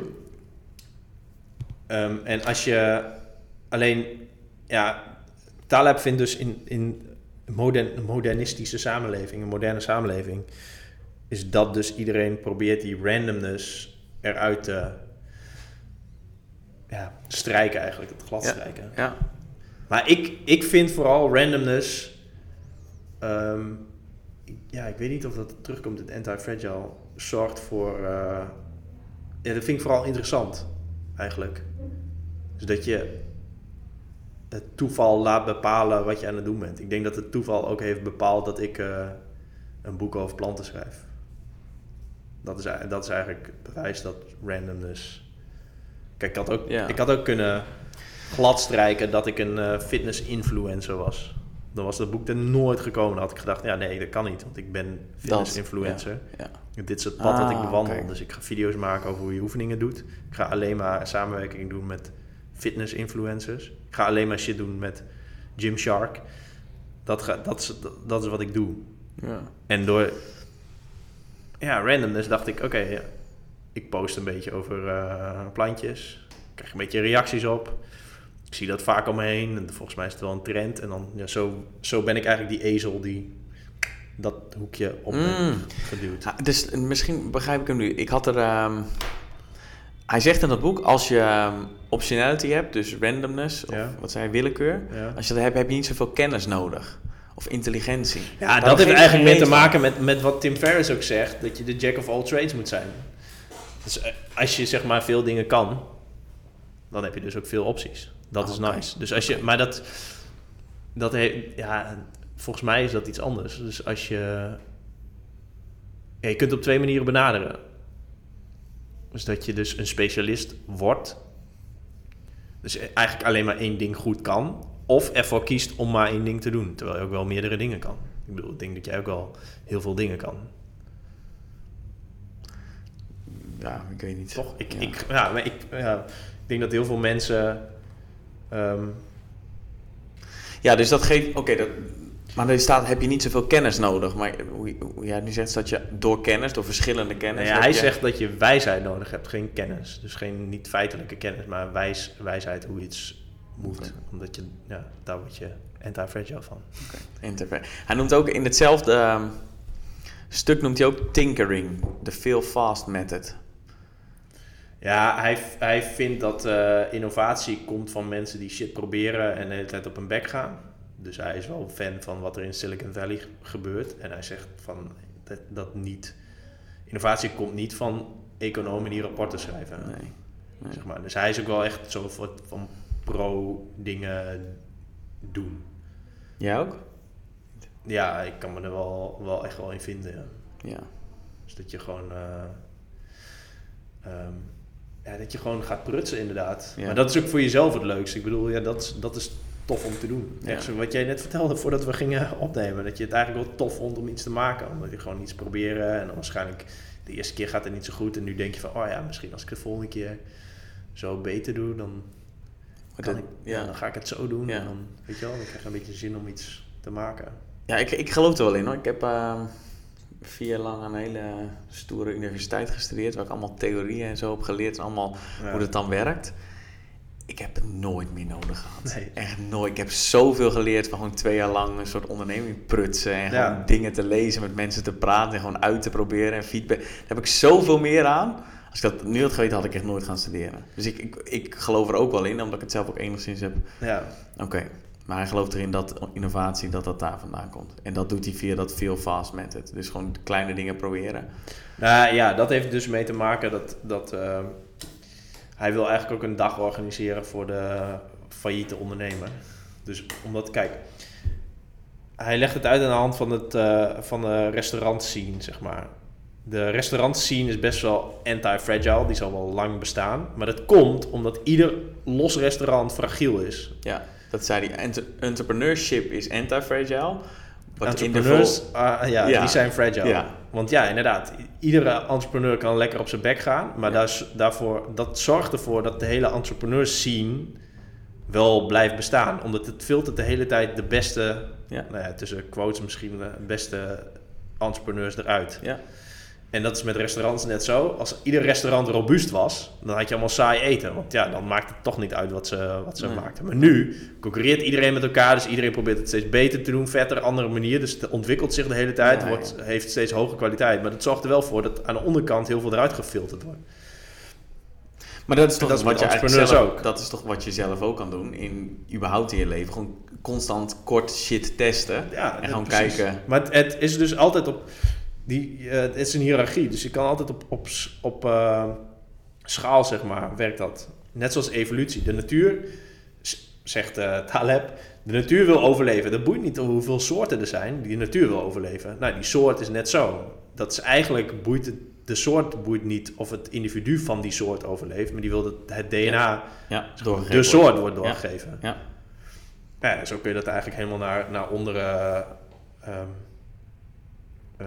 Speaker 2: ehm, en als je alleen, ja, Taleb vindt dus in, in modern, een modernistische samenleving, een moderne samenleving, is dat dus iedereen probeert die randomness eruit te ja, strijken eigenlijk, het glad strijken.
Speaker 3: ja.
Speaker 2: Maar ik, ik vind vooral randomness. ehm, ja, ik weet niet of dat terugkomt in anti-fragile. Zorgt voor. eh, ja, dat vind ik vooral interessant, eigenlijk. Dus dat je het toeval laat bepalen wat je aan het doen bent. Ik denk dat het toeval ook heeft bepaald dat ik eh, een boek over planten schrijf. Dat is, dat is eigenlijk het bewijs dat randomness Kijk, ik had ook,
Speaker 3: Ja.
Speaker 2: ik had ook kunnen gladstrijken dat ik een eh, fitness-influencer was. Dan was dat boek er nooit gekomen. Dan had ik gedacht, ja nee, dat kan niet. Want ik ben fitness-influencer.
Speaker 3: Ja.
Speaker 2: Dit is het pad dat ik
Speaker 3: Ah,
Speaker 2: bewandel. Dus ik ga video's maken over hoe je oefeningen doet. Ik ga alleen maar samenwerking doen met fitness-influencers. Ik ga alleen maar shit doen met Gymshark. Dat, ga, dat, is, dat is wat ik doe.
Speaker 3: Ja.
Speaker 2: En door ja, randomness dacht ik, oké, ik post een beetje over eh, plantjes. Krijg een beetje reacties op. Ik zie dat vaak om me heen. En volgens mij is het wel een trend. En dan, ja, zo, zo ben ik eigenlijk die ezel die dat hoekje op
Speaker 3: Mm.
Speaker 2: geduwd.
Speaker 3: Ah, dus misschien begrijp ik hem nu. Ik had er. ehm, hij zegt in dat boek: als je ehm, optionality hebt, dus randomness, of
Speaker 2: Ja.
Speaker 3: wat hij, willekeur. Als je dat hebt, heb je niet zoveel kennis nodig. Of intelligentie.
Speaker 2: Ja,
Speaker 3: Daar
Speaker 2: dat heeft eigenlijk mee
Speaker 3: geen
Speaker 2: te maken met, met wat Tim Ferriss ook zegt, dat je de jack of all trades moet zijn. Dus eh, als je zeg maar veel dingen kan, dan heb je dus ook veel opties. Dat is nice. Dus als je, maar dat, dat he, ja, volgens mij is dat iets anders. Dus als je, ja, je kunt op twee manieren benaderen. Dus dat je dus een specialist wordt, dus eigenlijk alleen maar één ding goed kan, of ervoor kiest om maar één ding te doen, terwijl je ook wel meerdere dingen kan. Ik bedoel, ik denk dat jij ook wel heel veel dingen kan.
Speaker 3: Ja, ik weet niet.
Speaker 2: Toch? Ik,
Speaker 3: Ja.
Speaker 2: ik, ja, maar ik, ja, ik denk dat heel veel mensen. ehm,
Speaker 3: Ja, dus dat geeft. Oké, dat. Maar er staat, heb je niet zoveel kennis nodig. Maar hoe, hoe jij nu zegt, dat je door kennis, door verschillende kennis.
Speaker 2: nou ja, hij
Speaker 3: je-
Speaker 2: zegt dat je wijsheid nodig hebt, geen kennis. Dus geen niet feitelijke kennis, maar wijs, wijsheid hoe iets moet. Omdat je, ja, daar word je anti-fragile van.
Speaker 3: Interpre- Hij noemt ook in hetzelfde ehm, stuk noemt hij ook tinkering, de feel fast method.
Speaker 2: Ja, hij, hij vindt dat eh, innovatie komt van mensen die shit proberen en de hele tijd op hun bek gaan. Dus hij is wel fan van wat er in Silicon Valley gebeurt. En hij zegt van dat, dat niet. Innovatie komt niet van economen die rapporten schrijven.
Speaker 3: Nee. nee.
Speaker 2: Zeg maar. Dus hij is ook wel echt zo van pro dingen doen.
Speaker 3: Jij ook?
Speaker 2: Ja, ik kan me er wel, wel echt wel in vinden. Ja.
Speaker 3: Ja.
Speaker 2: Dus dat je gewoon. eh, ehm, ja, dat je gewoon gaat prutsen, inderdaad.
Speaker 3: Ja.
Speaker 2: Maar dat is ook voor jezelf het leukste. Ik bedoel, ja, dat, is- dat is tof om te doen.
Speaker 3: Ja.
Speaker 2: Echt zo wat jij net vertelde voordat we gingen opnemen. Dat je het eigenlijk wel tof vond om iets te maken. Omdat je gewoon iets proberen. En dan waarschijnlijk de eerste keer gaat het niet zo goed. En nu denk je van, oh ja, misschien als ik het volgende keer zo beter doe, dan,
Speaker 3: Maar
Speaker 2: kan
Speaker 3: dat-
Speaker 2: ik,
Speaker 3: ja.
Speaker 2: dan ga ik het zo doen.
Speaker 3: Ja.
Speaker 2: En dan, weet je wel, dan krijg je een beetje zin om iets te maken.
Speaker 3: Ja, ik, ik geloof er wel in hoor. Ik heb ehm, vier jaar lang aan een hele stoere universiteit gestudeerd, waar ik allemaal theorieën en zo heb geleerd en allemaal
Speaker 2: Ja.
Speaker 3: hoe dat dan werkt. Ik heb het nooit meer nodig gehad.
Speaker 2: Nee.
Speaker 3: Echt nooit. Ik heb zoveel geleerd van gewoon twee jaar lang een soort onderneming prutsen en
Speaker 2: Ja.
Speaker 3: gewoon dingen te lezen, met mensen te praten en gewoon uit te proberen en feedback. Daar heb ik zoveel meer aan. Als ik dat nu had geweten, had ik echt nooit gaan studeren. Dus ik, ik, ik geloof er ook wel in, omdat ik het zelf ook enigszins heb
Speaker 2: Ja,
Speaker 3: Oké, maar hij gelooft erin dat innovatie dat dat daar vandaan komt. En dat doet hij via dat feel fast method. Dus gewoon kleine dingen proberen.
Speaker 2: Nou ja, dat heeft dus mee te maken dat, dat eh, hij wil eigenlijk ook een dag organiseren voor de failliete ondernemer. Dus omdat, kijk, hij legt het uit aan de hand van, het, eh, van de restaurant scene, zeg maar. De restaurant scene is best wel anti-fragile, die zal wel lang bestaan. Maar dat komt omdat ieder los restaurant fragiel is.
Speaker 3: Ja, dat zei hij. Entrepreneurship is anti-fragile.
Speaker 2: Entrepreneurs,
Speaker 3: vol-
Speaker 2: ah, ja,
Speaker 3: Ja.
Speaker 2: die zijn fragile.
Speaker 3: Ja.
Speaker 2: Want ja, inderdaad, iedere entrepreneur kan lekker op zijn bek gaan. Maar
Speaker 3: Ja.
Speaker 2: daar is- daarvoor, dat zorgt ervoor dat de hele entrepreneurs scene wel blijft bestaan. Omdat het filtert de hele tijd de beste,
Speaker 3: Ja.
Speaker 2: nou tussen quotes misschien, de beste entrepreneurs eruit.
Speaker 3: Ja.
Speaker 2: En dat is met restaurants net zo. Als ieder restaurant robuust was, dan had je allemaal saai eten. Want ja, dan maakt het toch niet uit wat ze, wat ze
Speaker 3: Nee.
Speaker 2: maakten. Maar nu concurreert iedereen met elkaar. Dus iedereen probeert het steeds beter te doen. Vetter, andere manier. Dus het ontwikkelt zich de hele tijd.
Speaker 3: Ja,
Speaker 2: wordt,
Speaker 3: ja.
Speaker 2: heeft steeds hogere kwaliteit. Maar dat zorgt er wel voor dat aan de onderkant heel veel eruit gefilterd wordt.
Speaker 3: Maar dat is toch
Speaker 2: Dat is
Speaker 3: wat je eigenlijk zelf,
Speaker 2: ook.
Speaker 3: dat is toch wat je zelf ook kan doen in überhaupt in je leven. Gewoon constant kort shit testen
Speaker 2: Ja,
Speaker 3: en gewoon
Speaker 2: precies.
Speaker 3: kijken.
Speaker 2: Maar het, het is dus altijd op... Die, eh, het is een hiërarchie. Dus je kan altijd op, op, op eh, schaal, zeg maar, werkt dat. Net zoals evolutie. De natuur, zegt eh Taleb, de natuur wil overleven. Dat boeit niet hoeveel soorten er zijn. Die natuur wil overleven. Nou, die soort is net zo. Dat is eigenlijk boeit het de soort boeit niet of het individu van die soort overleeft, maar die wil dat het DNA,
Speaker 3: Ja,
Speaker 2: de
Speaker 3: doorgegeven
Speaker 2: soort
Speaker 3: wordt.
Speaker 2: wordt doorgegeven.
Speaker 3: Ja.
Speaker 2: Ja, zo kun je dat eigenlijk helemaal naar, naar onderen, ehm, eh,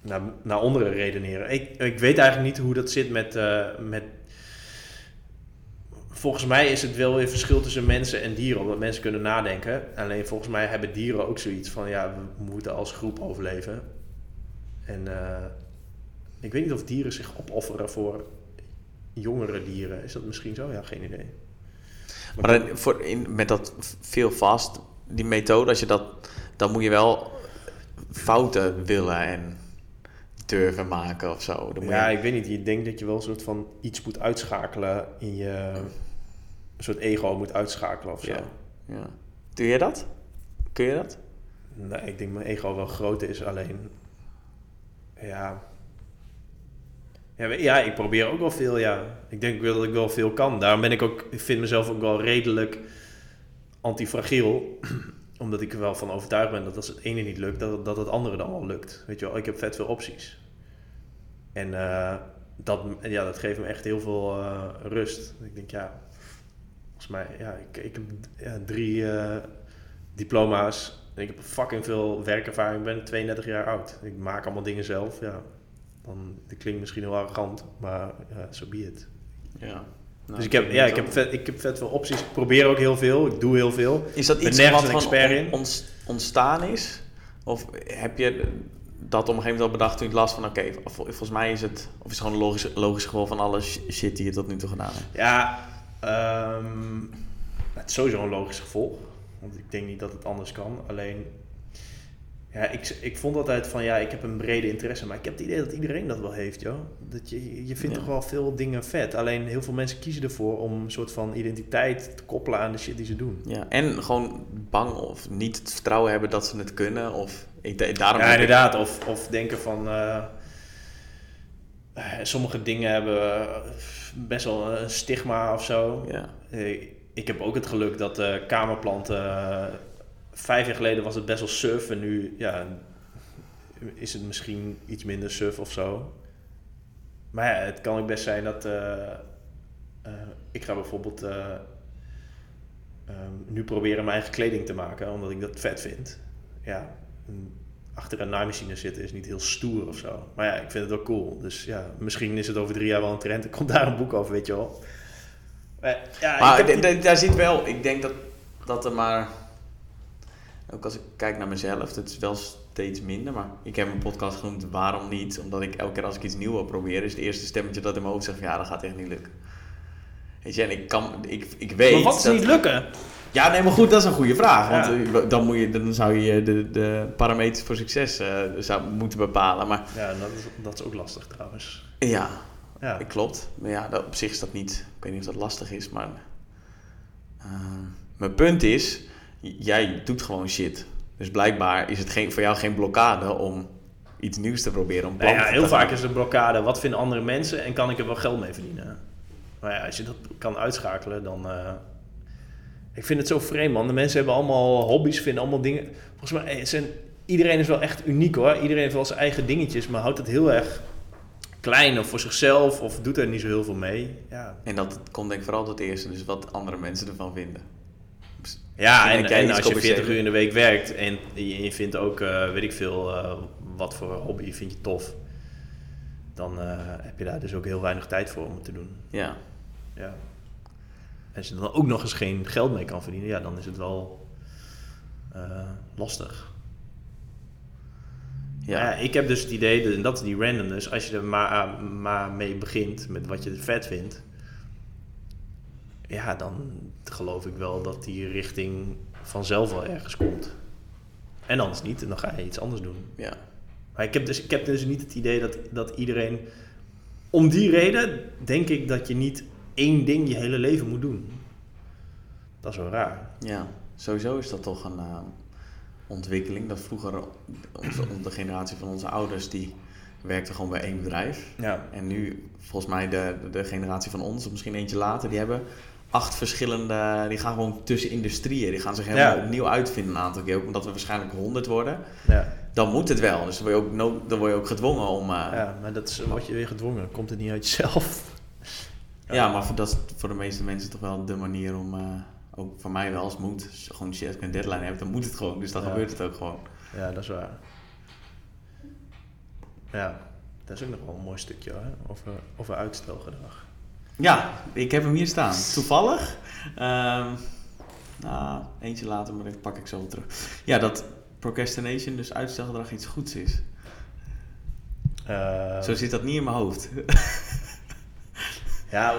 Speaker 2: naar, naar onderen redeneren. Ik, ik weet eigenlijk niet hoe dat zit met, eh, met... Volgens mij is het wel weer verschil tussen mensen en dieren, omdat mensen kunnen nadenken. Alleen volgens mij hebben dieren ook zoiets van, ja, we moeten als groep overleven. En eh, ik weet niet of dieren zich opofferen voor jongere dieren. Is dat misschien zo? Ja, geen idee.
Speaker 3: Maar voor in, met dat veel vast, die methode, als je dat, dan moet je wel fouten willen en durven maken of zo. Dan moet
Speaker 2: Ja,
Speaker 3: je,
Speaker 2: ik weet niet. Je denkt dat je wel een soort van iets moet uitschakelen in je... Een soort ego moet uitschakelen of zo.
Speaker 3: Ja. ja. Doe je dat? Kun je dat?
Speaker 2: Nee, ik denk mijn ego wel groot is. Alleen... Ja... Ja, ja, ik probeer ook wel veel, ja. Ik denk wel dat ik wel veel kan. Daarom ben ik ook... Ik vind mezelf ook wel redelijk antifragiel. Omdat ik er wel van overtuigd ben dat als het ene niet lukt, dat, dat het andere dan wel lukt. Weet je wel, ik heb vet veel opties. En eh, dat, ja, dat geeft me echt heel veel eh, rust. Ik denk, ja, volgens mij, ja, ik, ik heb ja, drie eh, diploma's. En ik heb fucking veel werkervaring. Ik ben 32 jaar oud. Ik maak allemaal dingen zelf. Ja, dan, dat klinkt misschien heel arrogant, maar ja, so be it.
Speaker 3: Ja.
Speaker 2: Dus ik heb, ja, ik heb, vet, ik heb vet veel opties. Ik probeer ook heel veel. Ik doe heel veel.
Speaker 3: Is dat
Speaker 2: ben
Speaker 3: iets wat ons- ontstaan is? Of heb je dat op een gegeven moment al bedacht toen je het las van... Oké, vol- volgens mij is het... Of is het gewoon een logisch, logisch gevolg van alle sh- shit die je tot nu toe gedaan hebt?
Speaker 2: Ja, ehm, het is sowieso een logisch gevolg. Want ik denk niet dat het anders kan. Alleen, ja, ik, ik vond altijd van, ja, ik heb een brede interesse. Maar ik heb het idee dat iedereen dat wel heeft, joh. Dat je, je vindt
Speaker 3: Ja.
Speaker 2: toch wel veel dingen vet. Alleen heel veel mensen kiezen ervoor om een soort van identiteit te koppelen aan de shit die ze doen.
Speaker 3: Ja, en gewoon bang of niet het vertrouwen hebben dat ze het kunnen. Of ik, daarom
Speaker 2: Ja,
Speaker 3: ik-
Speaker 2: inderdaad. Of, of denken van... eh, eh, sommige dingen hebben eh, best wel een stigma of zo.
Speaker 3: Ja,
Speaker 2: ik heb ook het geluk dat kamerplanten... vijf jaar geleden was het best wel surf en nu ja, is het misschien iets minder surf of zo. Maar ja, het kan ook best zijn dat... eh, eh, ik ga bijvoorbeeld eh, ehm, nu proberen mijn eigen kleding te maken, omdat ik dat vet vind. Ja, achter een naaimachine zitten is niet heel stoer of zo. Maar ja, ik vind het wel cool. Dus ja, misschien is het over drie jaar wel een trend. Er komt daar een boek over, weet je wel. Maar, ja,
Speaker 3: maar
Speaker 2: heb
Speaker 3: daar zit wel... Ik denk dat, dat er maar... Ook als ik kijk naar mezelf, het is wel steeds minder. Maar ik heb mijn podcast genoemd Waarom Niet? Omdat ik elke keer als ik iets nieuws wil proberen... is het eerste stemmetje dat in mijn hoofd zegt... Ja, dat gaat echt niet lukken. Weet je, en ik kan... Ik, ik weet
Speaker 2: maar wat is
Speaker 3: dat-
Speaker 2: niet lukken?
Speaker 3: Ja, nee, maar goed, dat is een goede vraag. Want eh, dan, moet je, dan zou je de, de parameters voor succes eh, zou moeten bepalen. Maar
Speaker 2: Ja, dat is, dat is ook lastig trouwens.
Speaker 3: ja,
Speaker 2: Ja,
Speaker 3: klopt. Maar ja, dat, op zich is dat niet... Ik weet niet of dat lastig is, maar... eh, mijn punt is... Jij doet gewoon shit. Dus blijkbaar is het geen, voor jou geen blokkade om iets nieuws te proberen. Om
Speaker 2: nou ja, heel vaak is de blokkade, wat vinden andere mensen en kan ik er wel geld mee verdienen? Maar ja, als je dat kan uitschakelen, dan... eh, ik vind het zo vreemd, man. De mensen hebben allemaal hobby's, vinden allemaal dingen... Volgens mij, eh, zijn, iedereen is wel echt uniek, hoor. Iedereen heeft wel zijn eigen dingetjes, maar houdt het heel erg klein of voor zichzelf... of doet er niet zo heel veel mee. Ja,
Speaker 3: En dat komt denk ik vooral tot het eerste. Dus wat andere mensen ervan vinden.
Speaker 2: Ja, en, als je 40
Speaker 3: commerciëler?
Speaker 2: uur in de week werkt en je, vindt ook, eh, weet ik veel, eh, wat voor hobby vind je tof, dan eh, heb je daar dus ook heel weinig tijd voor om te doen.
Speaker 3: Ja,
Speaker 2: Ja. En als je dan ook nog eens geen geld mee kan verdienen, ja, dan is het wel lastig.
Speaker 3: ja.
Speaker 2: Ja. ik heb dus het idee, dat- en dat is die randomness, als je er maar, maar mee begint met wat je vet vindt, ja, dan geloof ik wel dat die richting vanzelf wel ergens komt. En anders niet, en dan ga je iets anders doen.
Speaker 3: ja.
Speaker 2: Maar ik heb dus, ik heb dus niet het idee dat, dat iedereen... Om die reden denk ik dat je niet één ding je hele leven moet doen. Dat is wel raar.
Speaker 3: Ja, sowieso is dat toch een eh, ontwikkeling. Dat vroeger onze, de generatie van onze ouders die werkte gewoon bij één bedrijf.
Speaker 2: Ja.
Speaker 3: En nu, volgens mij de, de generatie van ons, of misschien eentje later, die hebben acht verschillende... Die gaan gewoon tussen industrieën. Die gaan zich helemaal
Speaker 2: Ja.
Speaker 3: opnieuw uitvinden een aantal keer. Ook omdat we waarschijnlijk honderd worden.
Speaker 2: ja.
Speaker 3: dan moet het wel. Dus dan word je ook, no- dan word je ook gedwongen om... eh,
Speaker 2: Ja, maar dat is, word je weer gedwongen. Komt het niet uit jezelf?
Speaker 3: Ja, maar voor, dat is voor de meeste mensen toch wel de manier om, eh, ook voor mij wel als moet, als je gewoon shit, als ik een deadline heb, dan moet het gewoon. Dus dan
Speaker 2: Ja.
Speaker 3: gebeurt het ook gewoon.
Speaker 2: Ja, dat is waar. Ja, dat is ook nog wel een mooi stukje hoor, over, over uitstelgedrag.
Speaker 3: Ja, ik heb hem hier staan. Toevallig. Ehm, nou, eentje later, maar dat pak ik zo terug. Ja, dat procrastination, dus uitstelgedrag, iets goeds is.
Speaker 2: Eh,
Speaker 3: Zo zit dat niet in mijn hoofd.
Speaker 2: Ja,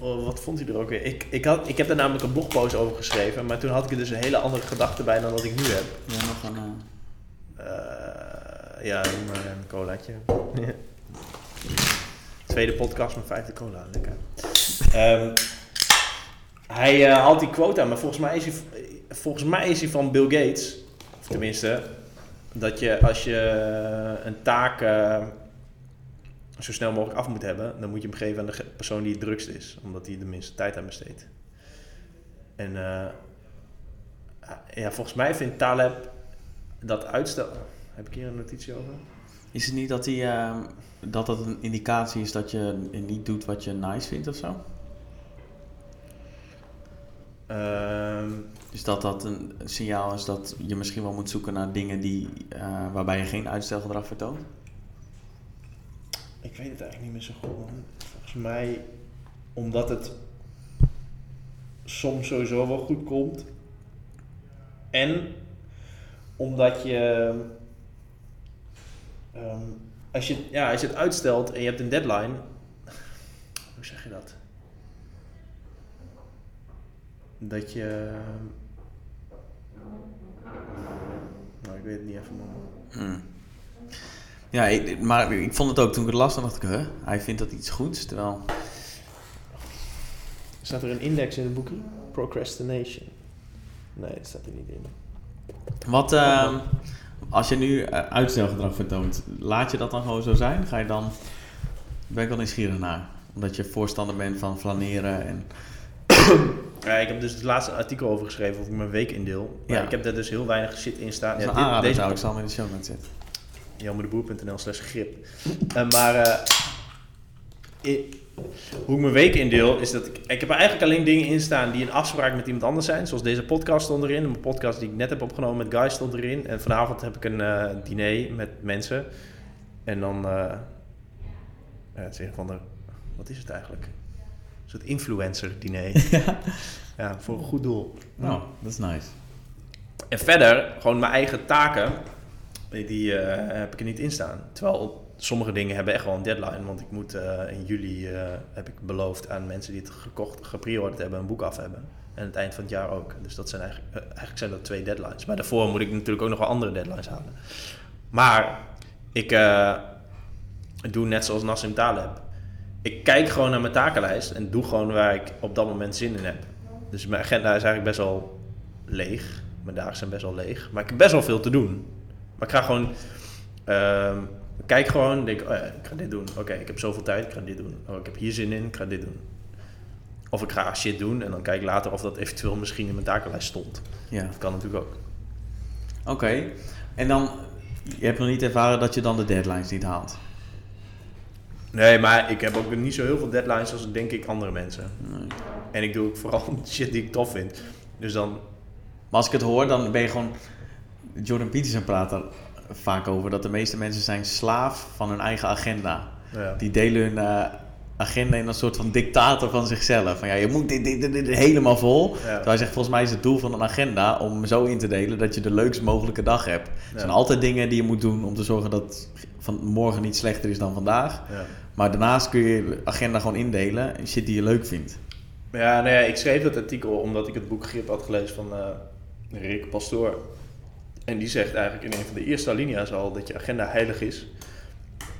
Speaker 2: wat vond hij er ook weer? Ik, ik, had, ik heb daar namelijk een blogpost over geschreven, maar toen had ik er dus een hele andere gedachte bij dan wat ik nu heb.
Speaker 3: Ja, nog een... Eh,
Speaker 2: ja, maar een colaatje. Tweede podcast met vijfde cola, lekker. Ehm, hij eh, had die quota, maar volgens mij, is hij, volgens mij is hij van Bill Gates. Of tenminste, dat je als je een taak eh, zo snel mogelijk af moet hebben, dan moet je hem geven aan de persoon die het drukst is, omdat hij de minste tijd aan besteedt. En eh, ja, volgens mij vindt Taleb dat uitstel. Heb ik hier een notitie over?
Speaker 3: Is het niet dat, die, ehm, dat dat een indicatie is dat je niet doet wat je nice vindt of zo?
Speaker 2: Ehm,
Speaker 3: Dus dat dat een signaal is dat je misschien wel moet zoeken naar dingen die, eh, waarbij je geen uitstelgedrag vertoont?
Speaker 2: ik weet het eigenlijk niet meer zo goed. Man. Volgens mij, omdat het soms sowieso wel goed komt. En omdat je. ehm, als, je ja, als je het uitstelt en je hebt een deadline. Hoe zeg je dat? Dat je. Nou, ik weet het niet even, man.
Speaker 3: Hmm. Ja, ik, maar ik vond het ook toen ik het las, dan dacht ik, huh, hij vindt dat iets goeds. Terwijl,
Speaker 2: Staat er een index in het boekje? Procrastination. Nee, dat staat er niet in.
Speaker 3: wat, ehm, als je nu eh, uitstelgedrag vertoont, laat je dat dan gewoon zo zijn? Ga je dan, ben ik wel nieuwsgierig naar. Omdat je voorstander bent van flaneren en...
Speaker 2: Ja, ik heb dus het laatste artikel over geschreven ik mijn week indeel. Maar
Speaker 3: Ja.
Speaker 2: ik heb daar dus heel weinig shit in staan. Ja, dit- deze
Speaker 3: zou ik zal in de show notes zetten.
Speaker 2: jammerboer.nl slash grip. Eh, maar eh, hoe ik mijn week indeel is dat ik... Ik heb eigenlijk alleen dingen in staan die een afspraak met iemand anders zijn. Zoals deze podcast stond erin. Een podcast die ik net heb opgenomen met Guy stond erin. En vanavond heb ik een eh, diner met mensen. En dan... ja, het is een van de... Wat is het eigenlijk? Een soort influencer diner. ja, voor een goed doel.
Speaker 3: Nou, dat is nice.
Speaker 2: En verder, gewoon mijn eigen taken, die eh, heb ik er niet in staan. Terwijl sommige dingen hebben echt wel een deadline. Want ik moet eh, in juli, eh, heb ik beloofd aan mensen die het gekocht, gepreorderd hebben, een boek af hebben. En het eind van het jaar ook. Dus dat zijn eigenlijk, eh, eigenlijk zijn dat twee deadlines. Maar daarvoor moet ik natuurlijk ook nog wel andere deadlines halen. Maar ik doe net zoals Nassim Taleb. Ik kijk gewoon naar mijn takenlijst en doe gewoon waar ik op dat moment zin in heb. Dus mijn agenda is eigenlijk best wel leeg. Mijn dagen zijn best wel leeg. Maar ik heb best wel veel te doen. Maar ik ga gewoon... ehm, kijk gewoon, denk, oh ja, ik ga dit doen. Oké, ik heb zoveel tijd, ik ga dit doen. Oh, ik heb hier zin in, ik ga dit doen. Of ik ga shit doen en dan kijk ik later of dat eventueel misschien in mijn takenlijst stond.
Speaker 3: Ja.
Speaker 2: Dat kan natuurlijk ook.
Speaker 3: Oké. En dan, je hebt nog niet ervaren dat je dan de deadlines niet haalt.
Speaker 2: Nee, maar ik heb ook niet zo heel veel deadlines als denk ik andere mensen.
Speaker 3: Nee.
Speaker 2: En ik doe ook vooral shit die ik tof vind. Dus dan...
Speaker 3: Maar als ik het hoor, dan ben je gewoon... Jordan Peterson praat er vaak over dat de meeste mensen zijn slaaf van hun eigen agenda.
Speaker 2: Ja.
Speaker 3: Die delen hun eh, agenda in een soort van dictator van zichzelf. Van ja, je moet dit, dit, dit, dit helemaal vol. Terwijl hij zegt, volgens mij is het doel van een agenda om zo in te delen dat je de leukst mogelijke dag hebt. Er
Speaker 2: Ja.
Speaker 3: zijn altijd dingen die je moet doen om te zorgen dat van morgen niet slechter is dan vandaag.
Speaker 2: Ja.
Speaker 3: Maar daarnaast kun je de agenda gewoon indelen en shit die je leuk vindt.
Speaker 2: Ja, nou ja, ik schreef dat artikel omdat ik het boek Grip had gelezen van eh, Rick Pastoor. En die zegt eigenlijk in een van de eerste alinea's al dat je agenda heilig is.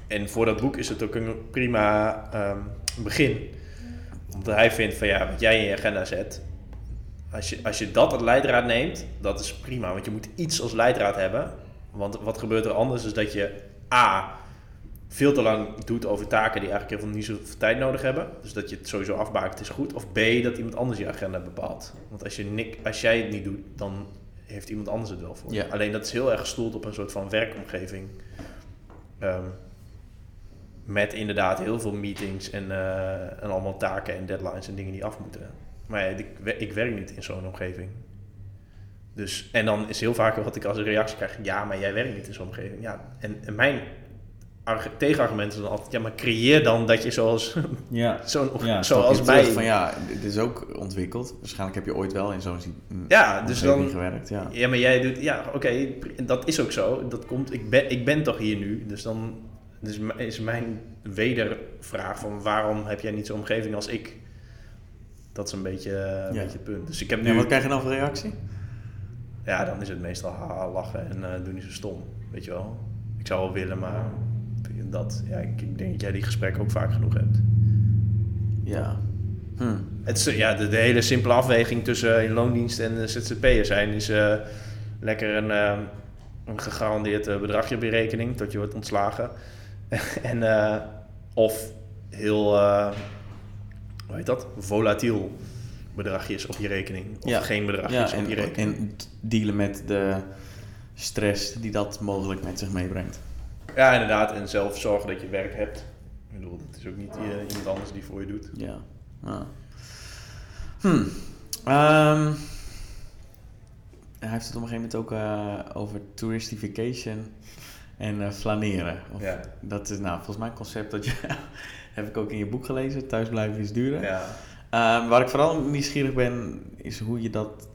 Speaker 2: En voor dat boek is het ook een prima ehm, begin. Omdat hij vindt van ja, wat jij in je agenda zet, als je, als je dat als leidraad neemt, dat is prima. Want je moet iets als leidraad hebben. Want wat gebeurt er anders is dat je A, veel te lang doet over taken die eigenlijk helemaal niet zoveel tijd nodig hebben. Dus dat je het sowieso afbakent is goed. Of B, dat iemand anders je agenda bepaalt. Want als, je als jij het niet doet, dan heeft iemand anders het wel voor.
Speaker 3: Ja.
Speaker 2: Alleen dat is heel erg gestoeld op een soort van werkomgeving. Ehm, met inderdaad heel veel meetings en, eh, en allemaal taken en deadlines en dingen die af moeten. Maar ja, ik, ik werk niet in zo'n omgeving. Dus, en dan is heel vaak wat ik als een reactie krijg, ja, maar jij werkt niet in zo'n omgeving. Ja, en, en mijn arg- tegenargument is dan altijd, ja, maar creëer dan dat je zoals,
Speaker 3: Ja.
Speaker 2: zo'n,
Speaker 3: Ja,
Speaker 2: zoals bij...
Speaker 3: van ja, dit is ook ontwikkeld. Waarschijnlijk heb je ooit wel in zo'n si-
Speaker 2: Ja, dus dan,
Speaker 3: gewerkt. Ja.
Speaker 2: Ja, maar jij doet... Ja, oké, dat is ook zo. Dat komt, ik, ben, ik ben toch hier nu. Dus dan dus is mijn wedervraag van... waarom heb jij niet zo'n omgeving als ik? Dat is een beetje, een
Speaker 3: Ja.
Speaker 2: beetje het punt. Dus ik heb nu...
Speaker 3: En wat krijg je dan voor reactie?
Speaker 2: Ja, dan is het meestal haha, lachen en eh doe niet zo stom. Weet je wel? Ik zou wel willen, maar dat... Ja, ik, denk dat jij die gesprekken ook vaak genoeg hebt.
Speaker 3: Ja. Hm.
Speaker 2: Het is, ja, de, de hele simpele afweging tussen in loondienst en eh, ZZP'er zijn is eh, lekker een, eh, een gegarandeerd eh, bedragje op je rekening tot je wordt ontslagen. en, eh, of heel, eh, hoe heet dat, volatiel bedragjes op je rekening. Of
Speaker 3: Ja.
Speaker 2: geen bedragjes
Speaker 3: Ja,
Speaker 2: op je rekening.
Speaker 3: en dealen met de stress die dat mogelijk met zich meebrengt.
Speaker 2: Ja, inderdaad. En zelf zorgen dat je werk hebt. Ik bedoel, het is ook niet eh, iemand anders die voor je doet.
Speaker 3: Ja. Hm. Ehm, hij heeft het op een gegeven moment ook eh, over touristification en eh, flaneren. Of,
Speaker 2: Ja.
Speaker 3: Dat is nou volgens mij een concept dat je heb ik ook in je boek gelezen. Thuisblijven is duurder.
Speaker 2: Ja.
Speaker 3: Ehm, waar ik vooral nieuwsgierig ben, is hoe je dat,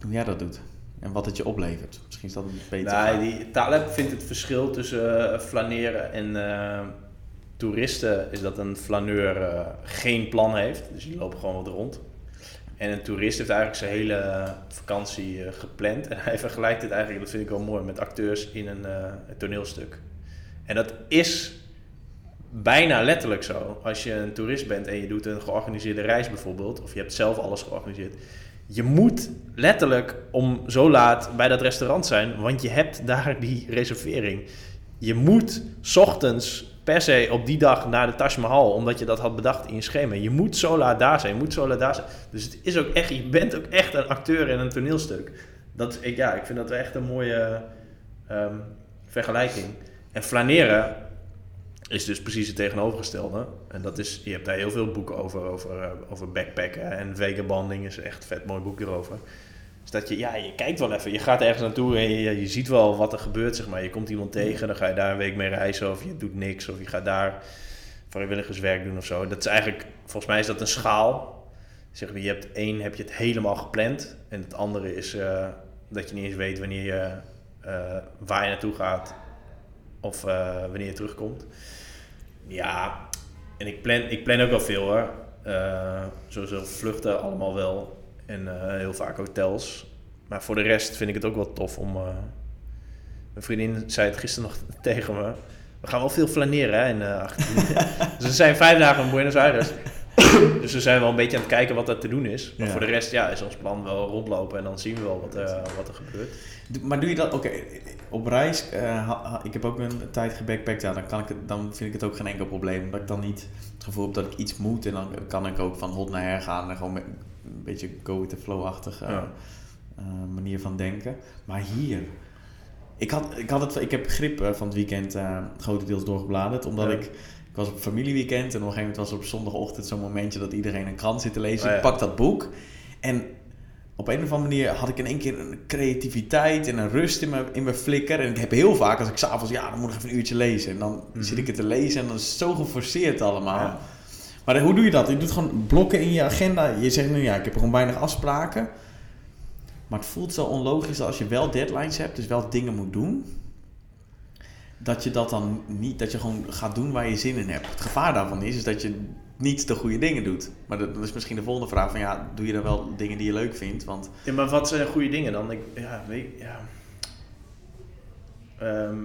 Speaker 3: hoe jij dat doet en wat het je oplevert. Misschien is dat een beter.
Speaker 2: Nou,
Speaker 3: vraag.
Speaker 2: die, Taleb vindt het verschil tussen eh, flaneren en eh, toeristen is dat een flaneur eh, geen plan heeft. Dus die lopen gewoon wat rond. En een toerist heeft eigenlijk zijn hele vakantie gepland. En hij vergelijkt het eigenlijk, dat vind ik wel mooi, met acteurs in een, een toneelstuk. En dat is bijna letterlijk zo. Als je een toerist bent en je doet een georganiseerde reis bijvoorbeeld, of je hebt zelf alles georganiseerd. Je moet letterlijk om zo laat bij dat restaurant zijn, want je hebt daar die reservering. Je moet ochtends per se op die dag naar de Taj Mahal, omdat je dat had bedacht in je schema. Je moet zo laat daar zijn, je moet zo laat daar zijn. Dus het is ook echt, je bent ook echt een acteur in een toneelstuk. Dat, ik, ja, ik vind dat echt een mooie ehm, vergelijking. En flaneren is dus precies het tegenovergestelde. En dat is, je hebt daar heel veel boeken over, over, eh, over backpacken en vagabonding is echt een vet mooi boek erover. Dus dat je, ja, je kijkt wel even, je gaat ergens naartoe en je, je ziet wel wat er gebeurt, zeg maar. Je komt iemand tegen, dan ga je daar een week mee reizen of je doet niks of je gaat daar vrijwilligerswerk doen of zo. Dat is eigenlijk, volgens mij is dat een schaal. Zeg maar, je hebt één, heb je het helemaal gepland en het andere is eh, dat je niet eens weet wanneer je, eh, waar je naartoe gaat of wanneer je terugkomt. Ja, en ik plan, ik plan ook wel veel hoor. Eh sowieso vluchten allemaal wel. En eh, heel vaak hotels. Maar voor de rest vind ik het ook wel tof om... eh, mijn vriendin zei het gisteren nog tegen me. We gaan wel veel flaneren hè, in Argentinië. dus we zijn vijf dagen in Buenos Aires. dus we zijn wel een beetje aan het kijken wat er te doen is. Maar
Speaker 3: Ja.
Speaker 2: voor de rest ja, is ons plan wel rondlopen. En dan zien we wel wat, wat er gebeurt.
Speaker 3: Maar doe je dat, oké, op reis, eh, ha- ha- ik heb ook een tijd gebackpackt, ja, dan, kan ik het, dan vind ik het ook geen enkel probleem. Dat ik dan niet het gevoel heb dat ik iets moet en dan kan ik ook van hot naar her gaan en gewoon met een beetje go with the flow-achtige
Speaker 2: Ja.
Speaker 3: eh, manier van denken. Maar hier, ik, had, ik, had het, ik heb grip eh, van het weekend eh grotendeels doorgebladerd, omdat
Speaker 2: Ja.
Speaker 3: ik, ik was op familieweekend en op een gegeven moment was er op zondagochtend zo'n momentje dat iedereen een krant zit te lezen.
Speaker 2: Oh, ja.
Speaker 3: Ik pak dat boek en op een of andere manier had ik in één keer een creativiteit en een rust in mijn, in mijn flikker. En ik heb heel vaak, als ik s'avonds, ja, dan moet ik even een uurtje lezen. En dan
Speaker 2: Mhm.
Speaker 3: zit ik het te lezen en dan is het zo geforceerd allemaal.
Speaker 2: Ja.
Speaker 3: Maar hoe doe je dat? Je doet gewoon blokken in je agenda. Je zegt, nou ja, ik heb gewoon weinig afspraken. Maar het voelt zo onlogisch dat als je wel deadlines hebt, dus wel dingen moet doen, dat je dat dan niet, dat je gewoon gaat doen waar je zin in hebt. Het gevaar daarvan is, is dat je niet de goede dingen doet. Maar dat, dat is misschien de volgende vraag van, ja, doe je dan wel dingen die je leuk vindt? Want
Speaker 2: Ja, maar wat zijn goede dingen dan? Ik, ja, weet ja. Ehm,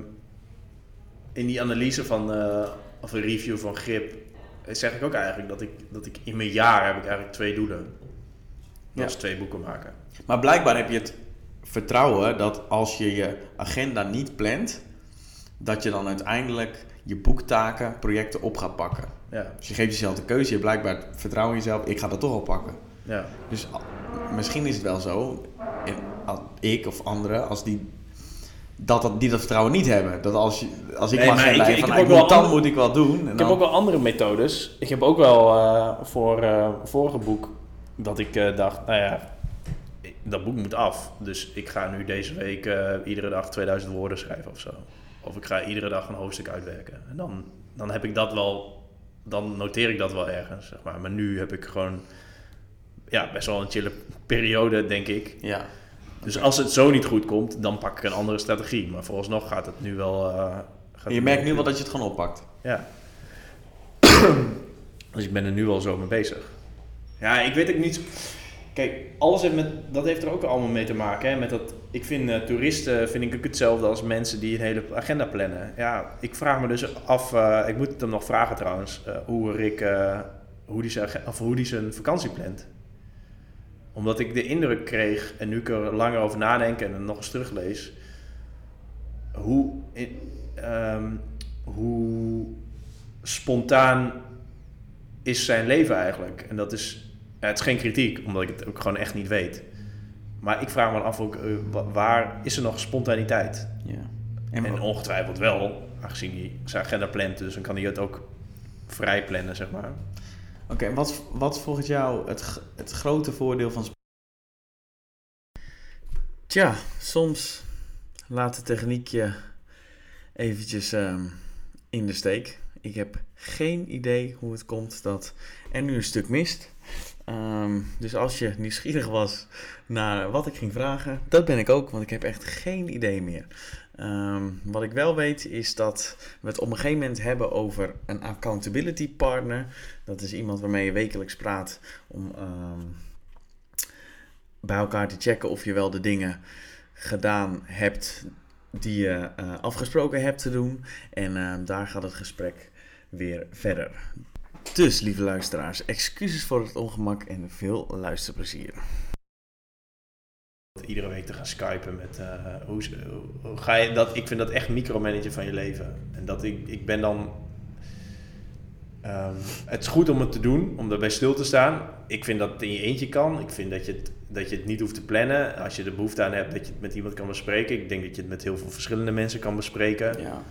Speaker 2: in die analyse van, eh, of een review van Grip, zeg ik ook eigenlijk dat ik, dat ik in mijn jaar heb ik eigenlijk twee doelen. Dat is twee boeken maken.
Speaker 3: Maar blijkbaar heb je het vertrouwen dat als je je agenda niet plant, dat je dan uiteindelijk je boektaken, projecten op gaat pakken.
Speaker 2: Ja,
Speaker 3: Dus je geeft jezelf de keuze, je hebt blijkbaar het vertrouwen in jezelf, ik ga dat toch oppakken.
Speaker 2: ja.
Speaker 3: Dus misschien is het wel zo, ik of anderen, als die dat, dat, die dat vertrouwen niet hebben. Dat als, je, als ik
Speaker 2: Nee,
Speaker 3: mag
Speaker 2: maar
Speaker 3: gaan
Speaker 2: ik- ik
Speaker 3: van ik moet,
Speaker 2: wel
Speaker 3: dan moet ik wat doen. En
Speaker 2: Ik
Speaker 3: dan,
Speaker 2: heb ook wel andere methodes. Ik heb ook wel eh, voor eh vorige boek dat ik eh, dacht, nou ja, dat boek moet af. Dus ik ga nu deze week iedere dag 2000 woorden schrijven of zo. Of ik ga iedere dag een hoofdstuk uitwerken. En dan, dan heb ik dat wel, dan noteer ik dat wel ergens, zeg maar. Maar nu heb ik gewoon, ja, best wel een chille periode, denk ik.
Speaker 3: ja.
Speaker 2: Dus als het zo niet goed komt, dan pak ik een andere strategie. Maar vooralsnog gaat het nu wel... eh, gaat
Speaker 3: Je merkt nu wel dat je het gewoon oppakt.
Speaker 2: ja. dus ik ben er nu al zo mee bezig. Ja, ik weet ook niet. Kijk, alles heeft met, dat heeft er ook allemaal mee te maken. Hè? Met dat, ik vind eh, toeristen vind ik ook hetzelfde als mensen die een hele agenda plannen. Ja, ik vraag me dus af, eh, ik moet het hem nog vragen trouwens, eh, hoe Rick, hoe die zijn, of hoe die zijn vakantie plant. Omdat ik de indruk kreeg, en nu ik er langer over nadenk en nog eens teruglees, hoe, ehm, hoe spontaan is zijn leven eigenlijk. En dat is, het is geen kritiek, omdat ik het ook gewoon echt niet weet. Maar ik vraag me af ook, eh, wa- waar is er nog spontaniteit?
Speaker 3: Ja.
Speaker 2: En,
Speaker 3: En,
Speaker 2: ongetwijfeld wel, aangezien hij zijn agenda plant, dus dan kan hij het ook vrij plannen, zeg maar.
Speaker 3: Oké, en wat, wat volgens jou het, het grote voordeel van... Tja, soms laat de techniek je eventjes ehm, in de steek. Ik heb geen idee hoe het komt dat er nu een stuk mist. Ehm, dus als je nieuwsgierig was naar wat ik ging vragen, dat ben ik ook, want ik heb echt geen idee meer. Ehm, wat ik wel weet is dat we het op een gegeven moment hebben over een accountability partner. Dat is iemand waarmee je wekelijks praat om ehm, bij elkaar te checken of je wel de dingen gedaan hebt die je eh, afgesproken hebt te doen. En daar gaat het gesprek weer verder. Dus, lieve luisteraars, excuses voor het ongemak en veel luisterplezier.
Speaker 2: Iedere week te gaan skypen met eh, hoe, ga je dat? Ik vind dat echt micromanagen van je leven. En dat ik, ik ben dan. ehm, het is goed om het te doen, om daarbij stil te staan. Ik vind dat het in je eentje kan. Ik vind dat je, het, dat je het niet hoeft te plannen. Als je er behoefte aan hebt, dat je het met iemand kan bespreken. Ik denk dat je het met heel veel verschillende mensen kan bespreken.
Speaker 3: Ja.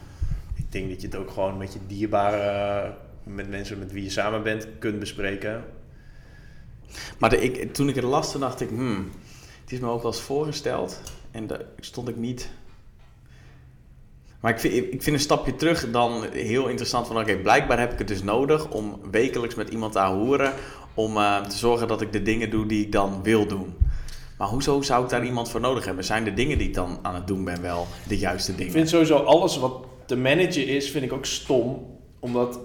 Speaker 2: Ik denk dat je het ook gewoon met je dierbare, met mensen met wie je samen bent, kunt bespreken.
Speaker 3: Maar de, ik, toen ik het las, toen dacht ik, hmm, het is me ook wel eens voorgesteld. En daar stond ik niet. Maar ik vind, ik vind een stapje terug dan heel interessant van, oké, blijkbaar heb ik het dus nodig om wekelijks met iemand te horen om eh, te zorgen dat ik de dingen doe die ik dan wil doen. Maar hoezo zou ik daar iemand voor nodig hebben? Zijn de dingen die ik dan aan het doen ben wel de juiste dingen?
Speaker 2: Ik vind sowieso alles wat te managen is, vind ik ook stom. Omdat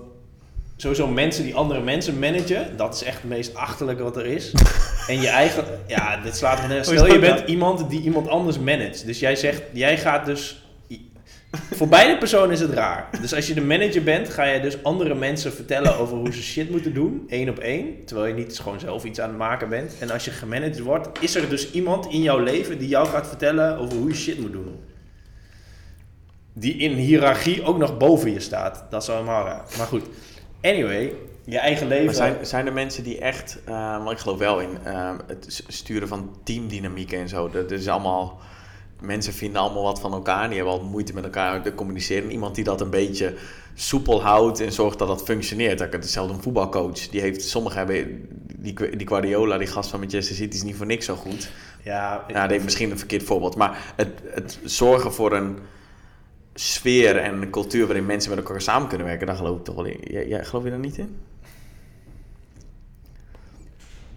Speaker 2: sowieso mensen die andere mensen managen, dat is echt het meest achterlijke wat er is. En je eigen, ja, dit slaat me nergens.
Speaker 3: Is
Speaker 2: Stel je bent iemand die iemand anders managt. Dus jij zegt, jij gaat dus. Voor beide personen is het raar. Dus als je de manager bent, ga je dus andere mensen vertellen over hoe ze shit moeten doen, één op één. Terwijl je niet gewoon zelf iets aan het maken bent. En als je gemanaged wordt, is er dus iemand in jouw leven die jou gaat vertellen over hoe je shit moet doen die in hiërarchie ook nog boven je staat. Dat is wel helemaal raar. Maar goed. Anyway, je eigen leven.
Speaker 3: Maar zijn, zijn er mensen die echt, eh, want ik geloof wel in eh, het sturen van teamdynamieken en zo. Dat is allemaal, mensen vinden allemaal wat van elkaar. Die hebben al moeite met elkaar te communiceren. Iemand die dat een beetje soepel houdt en zorgt dat dat functioneert. Dat ik hetzelfde een voetbalcoach. Die heeft, sommigen hebben, die, die Guardiola, die gast van Manchester City, is niet voor niks zo goed.
Speaker 2: Ja,
Speaker 3: Ja, dat heeft misschien een verkeerd voorbeeld. Maar het, het zorgen voor een sfeer en cultuur waarin mensen met elkaar samen kunnen werken, daar geloof ik toch wel in. Jij, jij- geloof je daar niet in?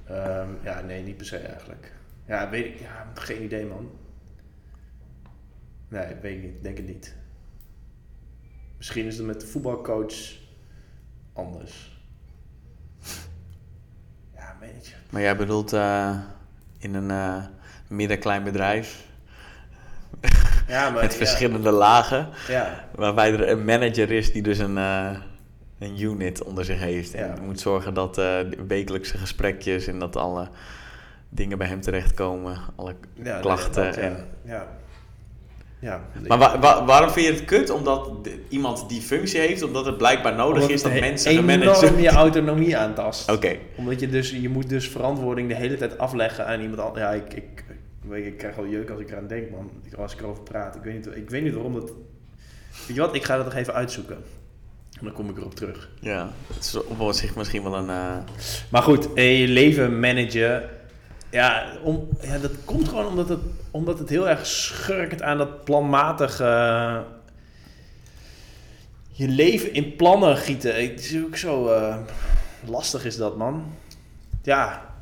Speaker 2: ehm, ja, nee, niet per se eigenlijk. Ja, weet ik. Ja, geen idee, man. Nee, weet ik niet. Denk het niet. Misschien is het met de voetbalcoach anders. Ja, weet je.
Speaker 3: Maar jij bedoelt eh, in een eh middenklein bedrijf
Speaker 2: Ja, maar
Speaker 3: met
Speaker 2: ja,
Speaker 3: verschillende lagen,
Speaker 2: Ja,
Speaker 3: waarbij er een manager is die dus een, eh, een unit onder zich heeft. En moet zorgen dat de wekelijkse gesprekjes en dat alle dingen bij hem terechtkomen, alle klachten.
Speaker 2: dat,
Speaker 3: en...
Speaker 2: ja. Ja,
Speaker 3: Maar wa- wa- waarom vind je het kut? Omdat iemand die functie heeft, omdat het blijkbaar nodig
Speaker 2: Omdat
Speaker 3: is dat mensen
Speaker 2: enorm
Speaker 3: gemanagen.
Speaker 2: je autonomie aantast.
Speaker 3: Oké,
Speaker 2: Omdat je dus, je moet dus verantwoording de hele tijd afleggen aan iemand anders. Ja, ik, ik, ik krijg al jeuk als ik eraan denk, man. Als ik erover praat. Ik weet niet, ik weet niet waarom dat... Weet je wat, ik ga dat nog even uitzoeken. En dan kom ik erop terug.
Speaker 3: Ja, het is op zich misschien wel een... eh,
Speaker 2: Maar goed, je leven managen. Ja, om, ja, dat komt gewoon omdat het, omdat het heel erg schurkt aan dat planmatige. eh, je leven in plannen gieten. Het is ook zo eh, lastig, is dat, man. Ja.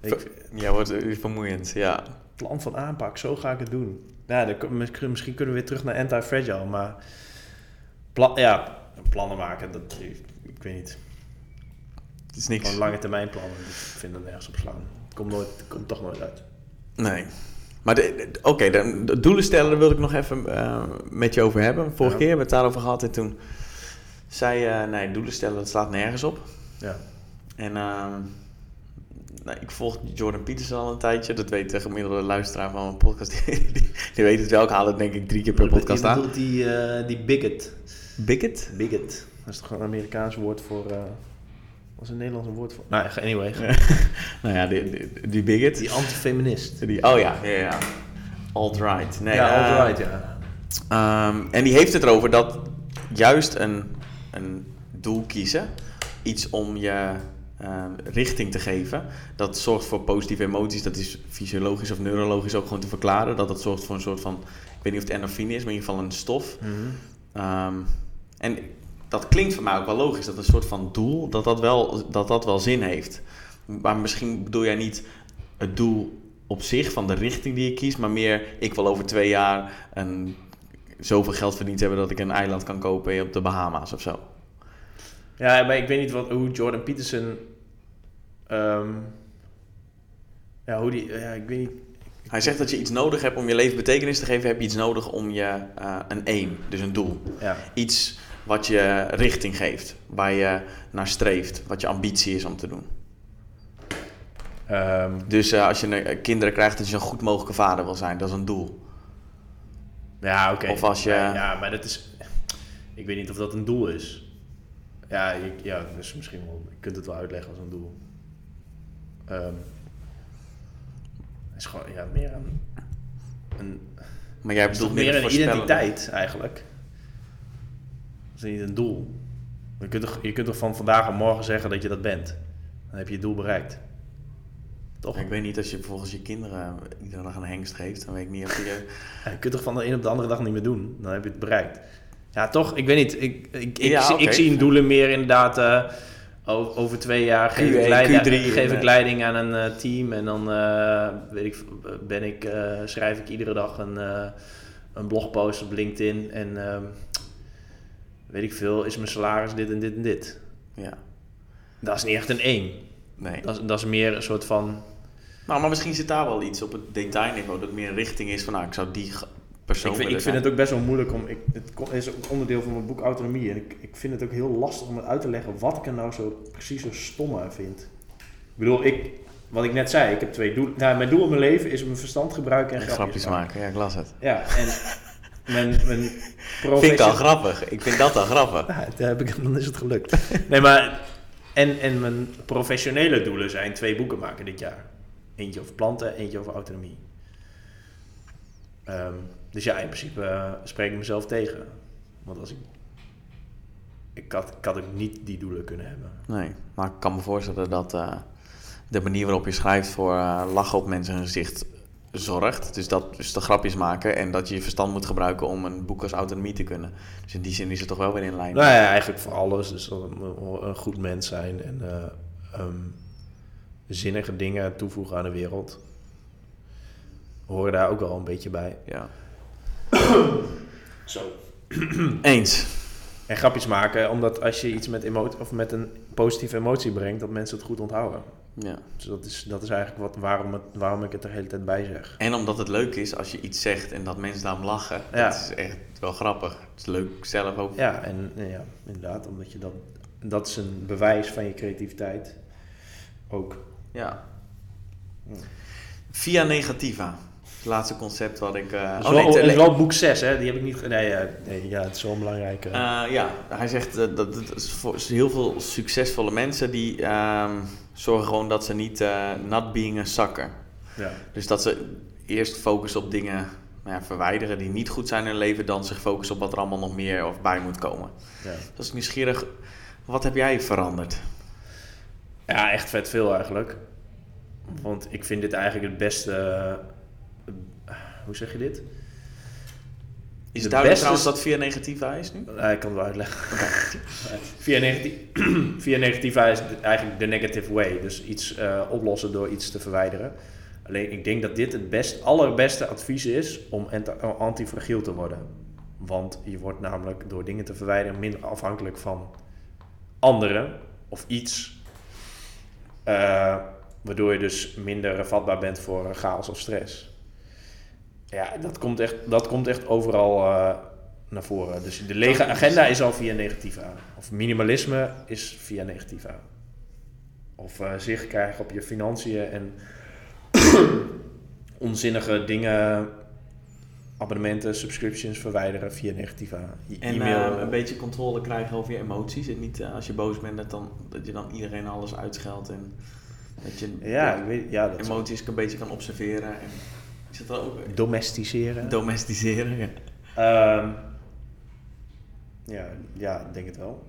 Speaker 2: Ik,
Speaker 3: ja, wordt vermoeiend, ja.
Speaker 2: plan van aanpak, zo ga ik het doen. Ja, dan, misschien kunnen we weer terug naar anti-fragile, maar pla ja, plannen maken, dat, ik weet niet.
Speaker 3: Het is niks.
Speaker 2: Gewoon lange termijn plannen, ik vind dat nergens op slaan. Komt, nooit, komt toch nooit uit.
Speaker 3: Nee. Maar oké, de, de doelen stellen daar wil ik nog even eh, met je over hebben. Vorige
Speaker 2: Ja.
Speaker 3: keer hebben we het daarover gehad en toen zei je, nee, doelen stellen, dat slaat nergens op.
Speaker 2: Ja.
Speaker 3: En ehm, nou, ik volg Jordan Peterson al een tijdje. Dat weet de gemiddelde luisteraar van mijn podcast. Die, die, die weet het wel. Ik haal het denk ik drie keer per podcast
Speaker 2: Je
Speaker 3: aan.
Speaker 2: bedoelt die, eh, die bigot.
Speaker 3: Bigot?
Speaker 2: Bigot. Dat is toch een Amerikaans woord voor... eh wat is een Nederlands woord voor? Nou, anyway.
Speaker 3: Nou ja, die, die, die bigot.
Speaker 2: Die antifeminist.
Speaker 3: Die, oh ja, ja, ja. Alt-right. Nee,
Speaker 2: ja,
Speaker 3: eh,
Speaker 2: alright, ja.
Speaker 3: Ehm, en die heeft het erover dat juist een, een doel kiezen, iets om je ehm, richting te geven, dat zorgt voor positieve emoties. Dat is fysiologisch of neurologisch ook gewoon te verklaren. Dat dat zorgt voor een soort van, ik weet niet of het endorfine is, maar in ieder geval een stof.
Speaker 2: Mhm.
Speaker 3: Ehm, en dat klinkt voor mij ook wel logisch, dat een soort van doel, dat dat wel, dat dat wel zin heeft. Maar misschien bedoel jij niet het doel op zich van de richting die je kiest, maar meer ik wil over twee jaar een, zoveel geld verdiend hebben dat ik een eiland kan kopen op de Bahama's of zo.
Speaker 2: Ja, maar ik weet niet wat, hoe Jordan Peterson... ehm, ja, hoe die... Ja, ik weet niet...
Speaker 3: Hij zegt dat je iets nodig hebt om je leven betekenis te geven, heb je iets nodig om je eh, een aim, dus een doel.
Speaker 2: Ja.
Speaker 3: Iets wat je richting geeft, waar je naar streeft, wat je ambitie is om te doen.
Speaker 2: Ehm,
Speaker 3: Dus eh, als je eh, kinderen krijgt, dat je een goed mogelijke vader wil zijn, dat is een doel.
Speaker 2: ja, oké.
Speaker 3: Of als je-
Speaker 2: Ja, ja, maar dat is... Ik weet niet of dat een doel is. Ja, ik, ja dus misschien wel... Je kunt het wel uitleggen als een doel. Ehm, het is gewoon ja, meer een... een
Speaker 3: Maar jij bedoelt
Speaker 2: meer een identiteit eigenlijk. Dat is niet een doel. Je kunt, toch, je kunt toch van vandaag op morgen zeggen dat je dat bent. Dan heb je je doel bereikt. Toch?
Speaker 3: Ik weet niet, als je volgens je kinderen iedere dag een hengst geeft, dan weet ik niet of je...
Speaker 2: Ja, je kunt toch van de een op de andere dag niet meer doen. Dan heb je het bereikt. Ja, toch? Ik weet niet. Ik, ik, ik,
Speaker 3: Ja,
Speaker 2: ik zie in doelen meer inderdaad... eh, over twee jaar geef,
Speaker 3: Q1,
Speaker 2: ik, leiding,
Speaker 3: Q3
Speaker 2: geef ik
Speaker 3: eh,
Speaker 2: leiding aan een eh, team. En dan weet ik, ben ik, schrijf ik iedere dag een, een blogpost op LinkedIn. En ehm, weet ik veel, is mijn salaris dit en dit en dit.
Speaker 3: Ja,
Speaker 2: Dat is niet echt een één.
Speaker 3: nee.
Speaker 2: Dat is, dat is meer een soort van...
Speaker 3: Nou, maar misschien zit daar wel iets op het detailniveau, dat meer een richting is van, nou, ik zou die
Speaker 2: Ik vind, ik vind het ook best wel moeilijk om. Ik, het is ook onderdeel van mijn boek Autonomie. En ik, ik vind het ook heel lastig om het uit te leggen wat ik er nou zo precies zo stom aan vind. Ik bedoel, ik, wat ik net zei, ik heb twee doelen. Nou, mijn doel in mijn leven is mijn verstand gebruiken en
Speaker 3: En
Speaker 2: grapjes,
Speaker 3: grapjes maken, ja, ik las het.
Speaker 2: Ja, en mijn, mijn
Speaker 3: Vind ik al
Speaker 2: profession-
Speaker 3: grappig. Ik vind dat al grappig.
Speaker 2: Ja, daar heb ik, dan is het gelukt. Nee, maar. En, en mijn professionele doelen zijn twee boeken maken dit jaar. Eentje over planten, eentje over autonomie. Ehm, dus ja, in principe eh, spreek ik mezelf tegen. Want als ik. Ik had, ik had ook niet die doelen kunnen hebben.
Speaker 3: Nee, maar ik kan me voorstellen dat eh, de manier waarop je schrijft voor eh, lachen op mensen hun gezicht zorgt. Dus dat dus de grapjes maken en dat je je verstand moet gebruiken om een boek als autonomie te kunnen. Dus in die zin is het toch wel weer in lijn.
Speaker 2: Nou ja, eigenlijk voor alles. Dus een, een goed mens zijn en eh, ehm, zinnige dingen toevoegen aan de wereld. Horen daar ook wel een beetje bij.
Speaker 3: Ja.
Speaker 2: Zo.
Speaker 3: Eens.
Speaker 2: En grapjes maken, omdat als je iets met, emotie, of met een positieve emotie brengt, dat mensen het goed onthouden.
Speaker 3: Ja.
Speaker 2: Dus dat is, dat is eigenlijk wat, waarom, het, waarom ik het er de hele tijd bij zeg.
Speaker 3: En omdat het leuk is als je iets zegt en dat mensen daarom lachen.
Speaker 2: Ja.
Speaker 3: Dat is echt wel grappig. Het is leuk zelf ook.
Speaker 2: Ja, en eh, ja, inderdaad, omdat je dat, dat is een bewijs van je creativiteit. Ook.
Speaker 3: Ja.
Speaker 2: Hmm.
Speaker 3: Via negativa. Het laatste concept wat ik... eh,
Speaker 2: Het is,
Speaker 3: oh, nee,
Speaker 2: het is wel boek 6, hè? Die heb ik niet... Nee, ja, nee ja, het is wel een belangrijke...
Speaker 3: Eh, ja, hij zegt eh, dat het is voor heel veel succesvolle mensen die ehm, zorgen gewoon dat ze niet uh, not being a sucker.
Speaker 2: Ja.
Speaker 3: Dus dat ze eerst focussen op dingen nou ja, verwijderen die niet goed zijn in hun leven, dan zich focussen op wat er allemaal nog meer of bij moet komen.
Speaker 2: Ja.
Speaker 3: Dus nieuwsgierig, wat heb jij veranderd?
Speaker 2: ja, echt vet veel eigenlijk. Want ik vind dit eigenlijk het beste... hoe zeg je dit?
Speaker 3: Is het duidelijk
Speaker 2: beste-
Speaker 3: trouwens dat via negatief is nu?
Speaker 2: Ja, ik kan het wel uitleggen. via, negatief, via negatief is eigenlijk de negative way. Dus iets eh, oplossen door iets te verwijderen. Alleen ik denk dat dit het best, allerbeste advies is om antifragiel te worden. Want je wordt namelijk door dingen te verwijderen minder afhankelijk van anderen of iets. Eh, waardoor je dus minder vatbaar bent voor chaos of stress. Ja, dat komt echt, dat komt echt overal eh, naar voren. Dus de lege agenda is al via negatieve. Of minimalisme is via negatieve. Of eh, zicht krijgen op je financiën en onzinnige dingen, abonnementen, subscriptions verwijderen via negatieve. Je
Speaker 3: En
Speaker 2: e-mail.
Speaker 3: eh, een beetje controle krijgen over je emoties. En niet als je boos bent, dat, dan, dat je dan iedereen alles uitscheldt. En dat je
Speaker 2: ja, weet, ja, dat
Speaker 3: emoties een beetje kan observeren. En is dat ook
Speaker 2: domesticeren.
Speaker 3: domesticeren? Ja.
Speaker 2: Ehm, ja, ja, ik denk het wel.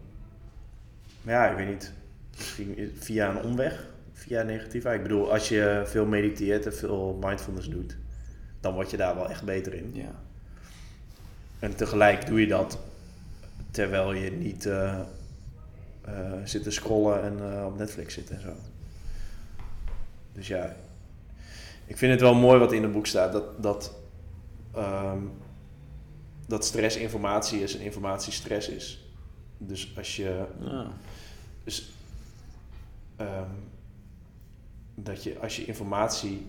Speaker 2: Maar ja, ik weet niet. Misschien is- via een omweg, via negatief. Ik bedoel, als je veel mediteert en veel mindfulness doet, dan word je daar wel echt beter in.
Speaker 3: ja.
Speaker 2: En tegelijk doe je dat terwijl je niet eh, eh, zit te scrollen en eh, op Netflix zit en zo. Dus ja, ik vind het wel mooi wat in het boek staat. Dat, dat, ehm, dat stress informatie is en informatie stress is. Dus als je
Speaker 3: Ja.
Speaker 2: dus, ehm, dat je als je informatie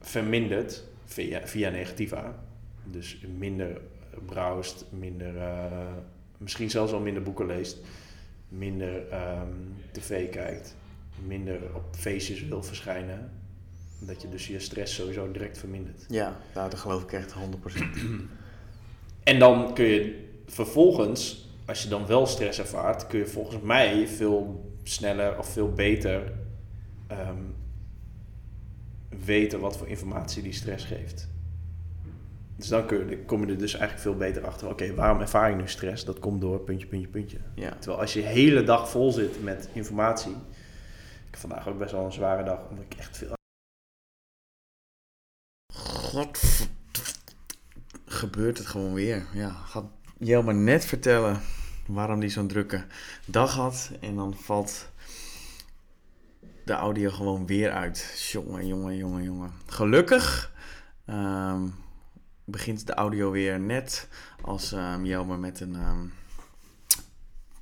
Speaker 2: vermindert via, via negativa, dus minder browst, minder, eh, misschien zelfs al minder boeken leest, minder ehm, tv kijkt, minder op feestjes wil verschijnen, dat je dus je stress sowieso direct vermindert.
Speaker 3: ja, nou, dat geloof ik echt 100%.
Speaker 2: En dan kun je vervolgens, als je dan wel stress ervaart, kun je volgens mij veel sneller of veel beter ehm, weten wat voor informatie die stress geeft. Dus dan kun je, kom je er dus eigenlijk veel beter achter. Oké, waarom ervaar ik nu stress? Dat komt door puntje, puntje, puntje.
Speaker 3: Ja.
Speaker 2: Terwijl als je de hele dag vol zit met informatie. Ik heb vandaag ook best wel een zware dag, omdat ik echt veel.
Speaker 3: Gebeurt het gewoon weer. Ja, gaat Jelma net vertellen waarom die zo'n drukke dag had. En dan valt de audio gewoon weer uit. Jongen, jongen, jongen, jongen. Gelukkig ehm, begint de audio weer net als ehm Jelma met een ehm,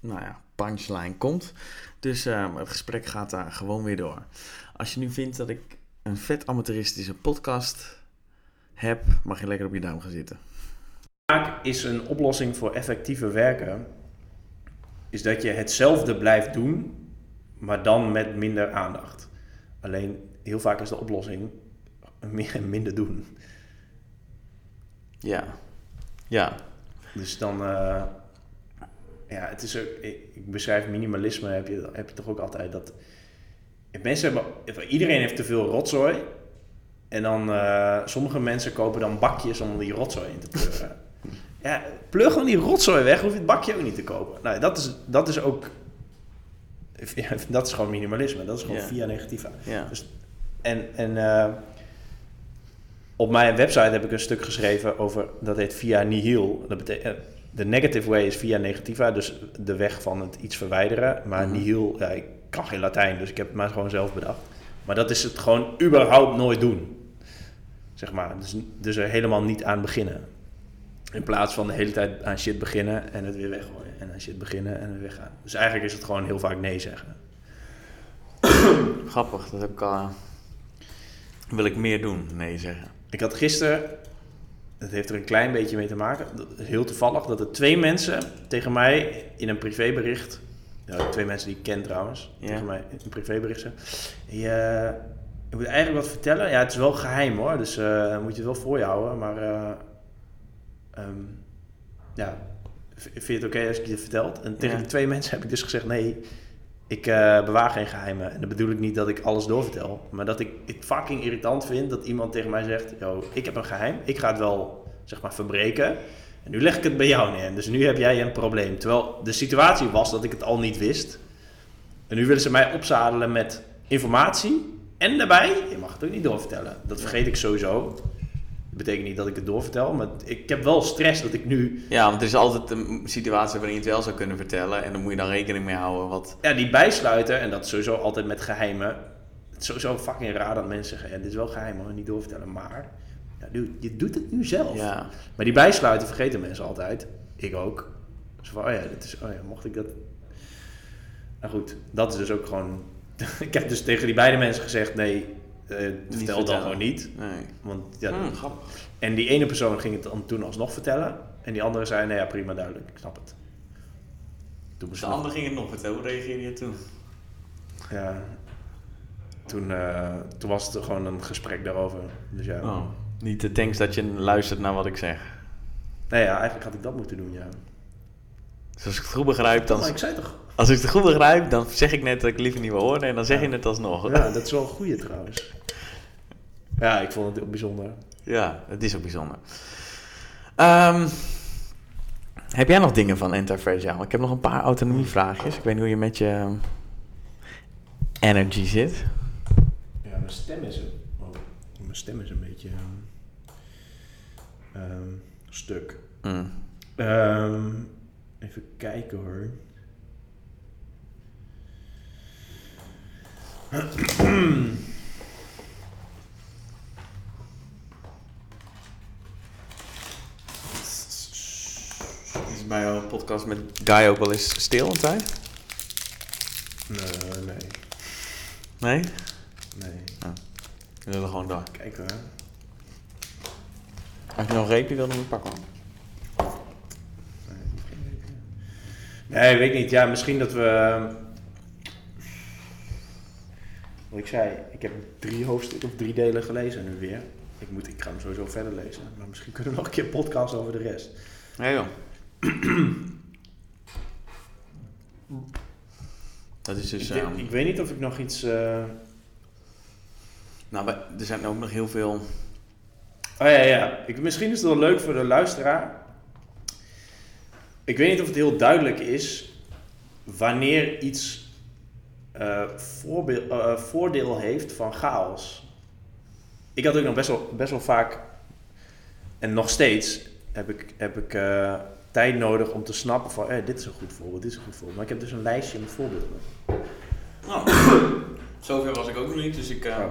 Speaker 3: nou ja, punchline komt. Dus het gesprek gaat daar gewoon weer door. Als je nu vindt dat ik een vet amateuristische podcast heb, mag je lekker op je duim gaan zitten.
Speaker 2: Vaak is een oplossing voor effectiever werken, is dat je hetzelfde blijft doen, maar dan met minder aandacht. Alleen heel vaak is de oplossing meer minder doen.
Speaker 3: Ja. Ja.
Speaker 2: Dus dan, eh, ja, het is ook, ik, ik beschrijf minimalisme, heb je, heb je toch ook altijd dat. Mensen hebben, iedereen heeft te veel rotzooi. En dan, eh, sommige mensen kopen dan bakjes om die rotzooi in te pleuren. ja, pleur gewoon die rotzooi weg, hoef je het bakje ook niet te kopen. Nou, dat is, dat is ook, ja, dat is gewoon minimalisme. Dat is gewoon
Speaker 3: Ja.
Speaker 2: via negativa.
Speaker 3: Ja.
Speaker 2: Dus, en en eh, op mijn website heb ik een stuk geschreven over, dat heet via nihil. Dat betekent, de negative way is via negativa, dus de weg van het iets verwijderen. Maar
Speaker 3: Mhm.
Speaker 2: nihil, ja, ik kan geen Latijn, dus ik heb het maar gewoon zelf bedacht. Maar dat is het gewoon überhaupt nooit doen. Zeg maar, dus, dus er helemaal niet aan beginnen. In plaats van de hele tijd aan shit beginnen en het weer weggooien. En aan shit beginnen en het weggaan. Dus eigenlijk is het gewoon heel vaak nee zeggen.
Speaker 3: Grappig, dat heb ik al. Wil ik meer doen? Nee zeggen.
Speaker 2: Ik had gisteren, het heeft er een klein beetje mee te maken, dat heel toevallig, dat er twee mensen tegen mij in een privébericht, ja, twee mensen die ik ken trouwens,
Speaker 3: Ja.
Speaker 2: tegen mij in een privébericht eh, ik moet eigenlijk wat vertellen. Ja, het is wel geheim hoor, dus eh, moet je het wel voor je houden, maar eh, ehm, ja, vind je het oké als ik je het vertel? En tegen
Speaker 3: Ja.
Speaker 2: die twee mensen heb ik dus gezegd, nee, Ik eh, bewaar geen geheimen. En dat bedoel ik niet dat ik alles doorvertel. Maar dat ik het fucking irritant vind dat iemand tegen mij zegt... Yo, ik heb een geheim. Ik ga het wel, zeg maar, verbreken. En nu leg ik het bij jou neer. Dus nu heb jij een probleem. Terwijl de situatie was dat ik het al niet wist. En nu willen ze mij opzadelen met informatie. En daarbij, je mag het ook niet doorvertellen. Dat vergeet ik sowieso. Dat betekent niet dat ik het doorvertel. Maar ik heb wel stress dat ik nu...
Speaker 3: Ja, want er is altijd een situatie waarin je het wel zou kunnen vertellen. En dan moet je dan rekening mee houden wat...
Speaker 2: Ja, die bijsluiten. En dat sowieso altijd met geheimen. Het is sowieso fucking raar dat mensen zeggen... Ja, dit is wel geheim, maar niet doorvertellen. Maar ja, dude, je doet het nu zelf.
Speaker 3: Ja.
Speaker 2: Maar die bijsluiten vergeten mensen altijd. Ik ook. Zo van, oh ja, is, oh ja, mocht ik dat... Nou goed, dat is dus ook gewoon... ik heb dus tegen die beide mensen gezegd, nee, eh, vertel dan gewoon niet.
Speaker 3: Nee.
Speaker 2: Want, ja,
Speaker 3: Hmm, grappig.
Speaker 2: En die ene persoon ging het dan toen alsnog vertellen. En die andere zei, nee ja, prima, duidelijk, ik snap het. Toen
Speaker 3: De
Speaker 2: nog-
Speaker 3: ander ging het nog vertellen. Hoe reageerde je toen?
Speaker 2: Ja, toen, eh, toen was het gewoon een gesprek daarover. Dus ja.
Speaker 3: Oh. Niet de thanks dat je luistert naar wat ik zeg.
Speaker 2: Nee, ja, eigenlijk had ik dat moeten doen, ja.
Speaker 3: Dus als ik het goed begrijp, dan...
Speaker 2: Maar ik zei toch...
Speaker 3: Als ik het goed begrijp, dan zeg ik net dat ik liever niet wil horen. En dan zeg
Speaker 2: Ja.
Speaker 3: je het alsnog.
Speaker 2: Ja, dat is wel een goeie trouwens. Ja, ik vond het heel bijzonder.
Speaker 3: Ja, het is ook bijzonder. Ehm, heb jij nog dingen van Anti-Fragile? Ik heb nog een paar autonomievraagjes. Ik weet niet hoe je met je ehm, energy zit.
Speaker 2: Ja, mijn stem is een... Oh, mijn stem is een beetje... ehm, stuk.
Speaker 3: Mm.
Speaker 2: Even kijken hoor.
Speaker 3: Is bij jouw podcast met Guy ook wel eens stil een tijd?
Speaker 2: Nee, nee,
Speaker 3: Nee?
Speaker 2: nee.
Speaker 3: We willen gewoon door.
Speaker 2: Kijk hoor.
Speaker 3: Als je nog een reepje wil, dan moet ik pakken.
Speaker 2: Nee, weet niet. Ja, misschien dat we... Wat ik zei, ik heb drie hoofdstukken of drie delen gelezen nu weer. Ik, moet, ik ga hem sowieso verder lezen. Maar misschien kunnen we nog een keer een podcast over de rest.
Speaker 3: Ja joh. Dat is dus...
Speaker 2: ik, denk-
Speaker 3: ehm,
Speaker 2: ik weet niet of ik nog iets... eh,
Speaker 3: nou, er zijn ook nog heel veel...
Speaker 2: Oh ja, ja. Ik, misschien is het wel leuk voor de luisteraar. Ik weet niet of het heel duidelijk is wanneer iets eh, eh, voordeel heeft van chaos. Ik had ook nog best wel, best wel vaak, en nog steeds, heb ik, heb ik eh, tijd nodig om te snappen van, eh, dit is een goed voorbeeld, dit is een goed voorbeeld. Maar ik heb dus een lijstje met voorbeelden.
Speaker 3: Nou, zover was ik ook nog niet, dus ik...
Speaker 2: Oh.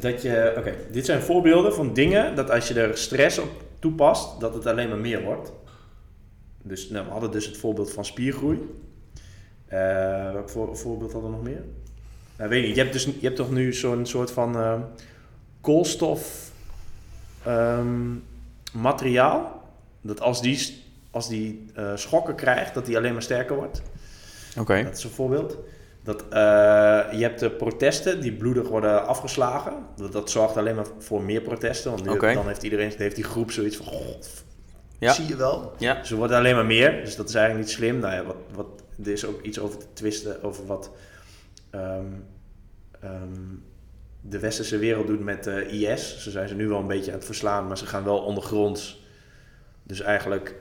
Speaker 2: Dat je, oké, dit zijn voorbeelden van dingen dat als je er stress op toepast, dat het alleen maar meer wordt. Dus nou, we hadden dus het voorbeeld van spiergroei. Eh welk voor, voorbeeld hadden we nog meer? Nou, weet niet. Je hebt, dus, je hebt toch nu zo'n soort van eh, koolstof ehm, materiaal. Dat als die, als die eh, schokken krijgt, dat die alleen maar sterker wordt.
Speaker 3: Oké.
Speaker 2: Dat is een voorbeeld. Dat, eh, je hebt de protesten die bloedig worden afgeslagen. Dat, dat zorgt alleen maar voor meer protesten. Want nu, dan heeft iedereen, heeft die groep zoiets van... God,
Speaker 3: Ja.
Speaker 2: zie je wel.
Speaker 3: Ja.
Speaker 2: Dus er wordt alleen maar meer. Dus dat is eigenlijk niet slim. Nou ja, wat, wat, er is ook iets over te twisten over wat ehm, ehm, de westerse wereld doet met eh, IS. Ze zijn ze nu wel een beetje aan het verslaan, maar ze gaan wel ondergronds. Dus eigenlijk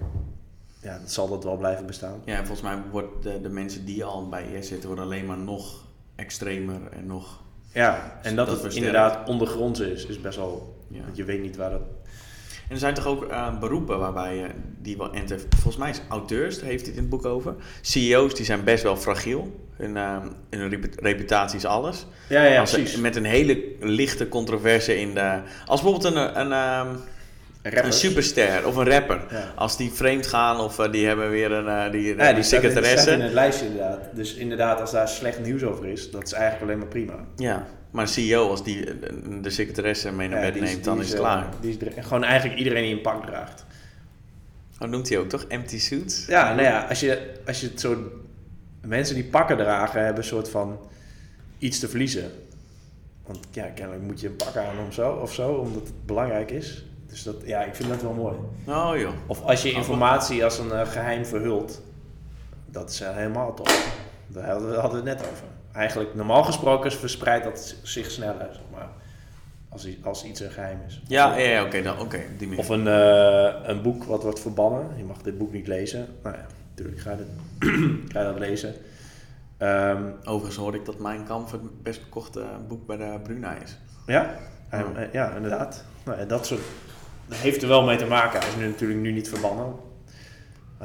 Speaker 2: ja, zal dat wel blijven bestaan.
Speaker 3: Ja, en volgens mij wordt de, de mensen die al bij IS zitten, worden alleen maar nog extremer en nog...
Speaker 2: Ja, en dat,
Speaker 3: Dat
Speaker 2: het
Speaker 3: versterkt.
Speaker 2: inderdaad ondergronds is, is best wel...
Speaker 3: Ja.
Speaker 2: Want je weet niet waar dat...
Speaker 3: En er zijn toch ook eh, beroepen waarbij je die wel enter... Volgens mij is auteurs, daar heeft hij het in het boek over. CEO's die zijn best wel fragiel. Hun, eh, hun reputatie is alles.
Speaker 2: Ja, ja,
Speaker 3: als ze
Speaker 2: precies.
Speaker 3: met een hele lichte controverse in de... Als bijvoorbeeld een, een, ehm, een
Speaker 2: Rappers.
Speaker 3: superster of een rapper.
Speaker 2: Ja.
Speaker 3: Als die vreemd gaan of eh, die hebben weer een eh, die,
Speaker 2: Ja,
Speaker 3: die
Speaker 2: staat in,
Speaker 3: secretaresse.
Speaker 2: het lijstje inderdaad. Dus inderdaad, als daar slecht nieuws over is, dat is eigenlijk alleen maar prima.
Speaker 3: Ja, maar een CEO als die eh, de secretaresse mee naar
Speaker 2: Ja,
Speaker 3: bed neemt, dan is het
Speaker 2: eh,
Speaker 3: klaar.
Speaker 2: Die is gewoon eigenlijk iedereen die een pak draagt.
Speaker 3: Oh, noemt hij ook toch? Empty suits?
Speaker 2: Ja, nou ja, als je, als je het zo... Mensen die pakken dragen, hebben een soort van iets te verliezen. Want ja, kennelijk moet je een pak aan of zo, of zo omdat het belangrijk is. Dus dat, ja, ik vind dat wel mooi.
Speaker 3: Oh joh.
Speaker 2: Of als je informatie als een eh, geheim verhult, dat is helemaal top. Daar hadden we, hadden we het net over. Eigenlijk, normaal gesproken verspreidt dat zich sneller, zeg maar. Als, als iets een geheim is.
Speaker 3: Ja, ja, ja, oké, dan oké.
Speaker 2: Of een, eh, een boek wat wordt verbannen. Je mag dit boek niet lezen. Nou ja, natuurlijk ga je dat, ga je dat lezen. Ehm,
Speaker 3: Overigens hoorde ik dat Mijn Kamp het best verkochte boek bij de Bruna is.
Speaker 2: ja, eh, ja, inderdaad. Nou, dat, soort, dat heeft er wel mee te maken. Hij is nu natuurlijk nu niet verbannen.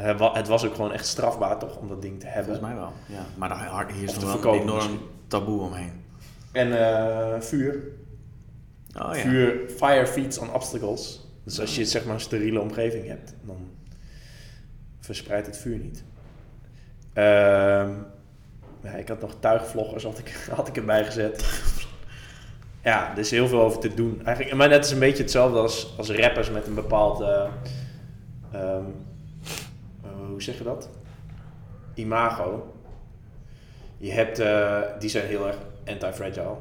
Speaker 2: Het was ook gewoon echt strafbaar toch om dat ding te hebben.
Speaker 3: Volgens mij wel, ja. Maar daar hier is nog wel een enorm
Speaker 2: misschien.
Speaker 3: taboe omheen.
Speaker 2: En eh, vuur.
Speaker 3: Oh ja.
Speaker 2: Vuur, fire feeds on obstacles. Dus als je zeg maar een steriele omgeving hebt, dan verspreidt het vuur niet. Ehm, ja, ik had nog tuigvloggers, had ik, had ik erbij gezet. Ja, er is heel veel over te doen. Eigenlijk, maar net is een beetje hetzelfde als, als rappers met een bepaald... eh, ehm, eh, hoe zeg je dat? Imago. Je hebt, eh, die zijn heel erg anti-fragile.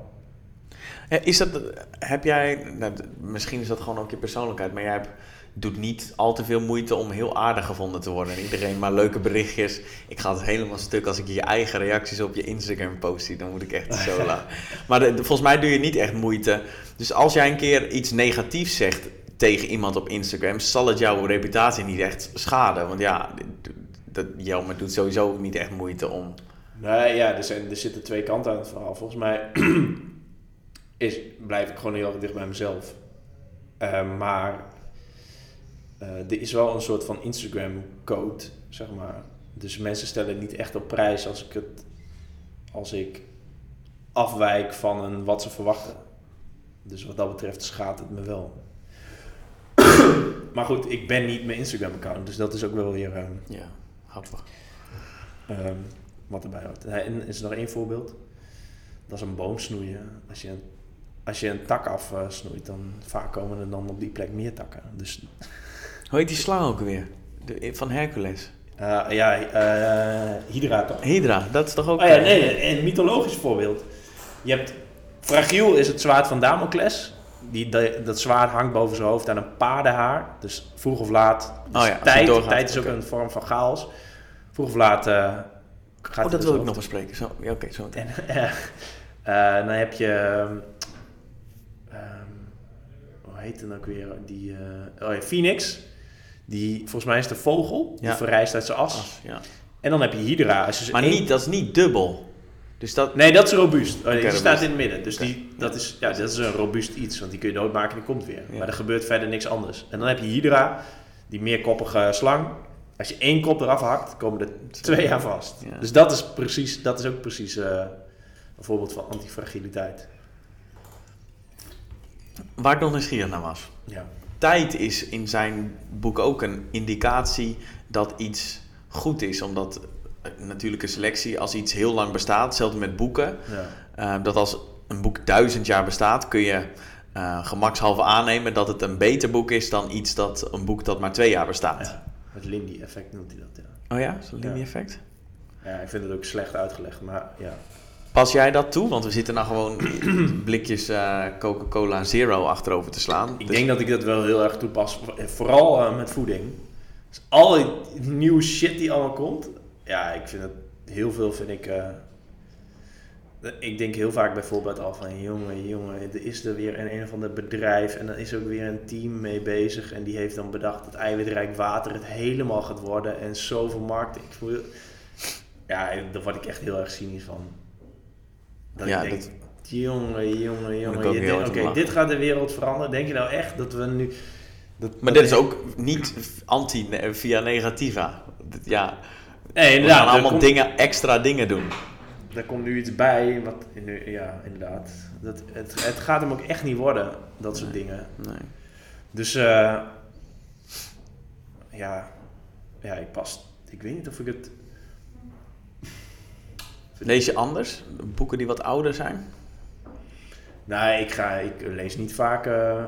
Speaker 3: Is dat, heb jij, nou, misschien is dat gewoon ook je persoonlijkheid, maar jij hebt, doet niet al te veel moeite om heel aardig gevonden te worden. En iedereen maar leuke berichtjes. Ik ga het helemaal stuk als ik je eigen reacties op je Instagram post zie, dan moet ik echt zo lachen. Maar de- de- volgens mij doe je niet echt moeite. Dus als jij een keer iets negatiefs zegt tegen iemand op Instagram, zal het jouw reputatie niet echt schaden. Want ja, dat, Jelmer doet sowieso niet echt moeite om...
Speaker 2: Nee, ja, er, zijn, er zitten twee kanten aan het verhaal. Volgens mij is, blijf ik gewoon heel erg dicht bij mezelf. Eh, maar eh, er is wel een soort van Instagram-code, zeg maar. Dus mensen stellen niet echt op prijs als ik het als ik afwijk van een, wat ze verwachten. Dus wat dat betreft schaadt het me wel. Maar goed, ik ben niet mijn Instagram-account, dus dat is ook wel weer... ehm,
Speaker 3: Ja, grappig.
Speaker 2: Ehm, wat erbij hoort. En is er nog één voorbeeld? Dat is een boom snoeien. Als je een, als je een tak afsnoeit, dan vaak komen er dan op die plek meer takken. Dus
Speaker 3: Hoe heet die slang ook weer? De, van Hercules.
Speaker 2: eh, ja, eh Hydra toch?
Speaker 3: Hydra, dat is toch ook...
Speaker 2: Oh ja,
Speaker 3: eh,
Speaker 2: nee, een mythologisch voorbeeld. Je hebt, fragiel is het zwaard van Damocles. Die, dat, dat zwaard hangt boven zijn hoofd aan een paardenhaar. Dus vroeg of laat. Dus
Speaker 3: Oh ja, je
Speaker 2: tijd,
Speaker 3: doorgaat,
Speaker 2: tijd is ook een vorm van chaos. Vroeg of laat eh, gaat
Speaker 3: Oh, dat
Speaker 2: dus
Speaker 3: wil ik nog bespreken. Zo, ja, oké, zo meteen.
Speaker 2: En eh, eh, dan heb je. ehm, ehm, hoe heet het ook weer? Die, oh ja, Phoenix. Die, volgens mij is de vogel. Die verrijst uit zijn as.
Speaker 3: As, ja.
Speaker 2: En dan heb je Hydra. Ze
Speaker 3: Maar
Speaker 2: één-
Speaker 3: niet, dat is niet dubbel. Dus dat...
Speaker 2: Nee, dat is robuust. Oh, die staat in het midden. Dus die, dat, is, ja, dat is een robuust iets. Want die kun je doodmaken en die komt weer.
Speaker 3: Ja.
Speaker 2: Maar er gebeurt verder niks anders. En dan heb je Hydra. Die meerkoppige slang. Als je één kop eraf hakt, komen er twee aan vast.
Speaker 3: Ja.
Speaker 2: Dus dat is, precies, dat is ook precies eh, een voorbeeld van antifragiliteit.
Speaker 3: Waar ik nog nieuwsgierig naar was.
Speaker 2: Ja.
Speaker 3: Tijd is in zijn boek ook een indicatie dat iets goed is. Omdat natuurlijke selectie, als iets heel lang bestaat, hetzelfde met boeken.
Speaker 2: Ja.
Speaker 3: eh, dat als een boek duizend jaar bestaat, kun je eh, gemakshalve aannemen dat het een beter boek is dan iets dat een boek dat maar twee jaar bestaat.
Speaker 2: Ja, het Lindy-effect noemt hij dat, ja.
Speaker 3: Oh ja, is dat een
Speaker 2: Ja.
Speaker 3: effect?
Speaker 2: Ja, ik vind het ook slecht uitgelegd, maar ja.
Speaker 3: Pas jij dat toe? Want we zitten nou gewoon blikjes eh, Coca-Cola Zero achterover te slaan.
Speaker 2: Ik
Speaker 3: Dus-
Speaker 2: denk dat ik dat wel heel erg toepas, vooral eh, met voeding. Dus al die nieuwe shit die allemaal komt, ja, ik vind het heel veel, vind ik... eh, ik denk heel vaak bijvoorbeeld al van, jongen, jongen, er is er weer een, een of ander bedrijf en dan is ook weer een team mee bezig en die heeft dan bedacht dat eiwitrijk water het helemaal gaat worden en zoveel marketing. Ik voel- Ja, daar word ik echt heel erg cynisch van. Dat
Speaker 3: Ja,
Speaker 2: ik denk,
Speaker 3: dat-
Speaker 2: jongen, jongen, jongen, oké, dit gaat de wereld veranderen. Denk je nou echt dat we nu... Dat,
Speaker 3: Maar dit is ook niet anti via negativa. Ja,
Speaker 2: Nee,
Speaker 3: we
Speaker 2: inderdaad.
Speaker 3: gaan
Speaker 2: er
Speaker 3: allemaal
Speaker 2: komt-
Speaker 3: dingen, extra dingen doen.
Speaker 2: Er komt nu iets bij, wat, nu- ja, inderdaad. Dat, het, het gaat hem ook echt niet worden, dat soort dingen.
Speaker 3: Nee.
Speaker 2: Dus, eh ja, ja, ik pas. Ik weet niet of ik het.
Speaker 3: Lees je anders? Boeken die wat ouder zijn?
Speaker 2: Nee, ik, ga, ik lees niet vaak. eh,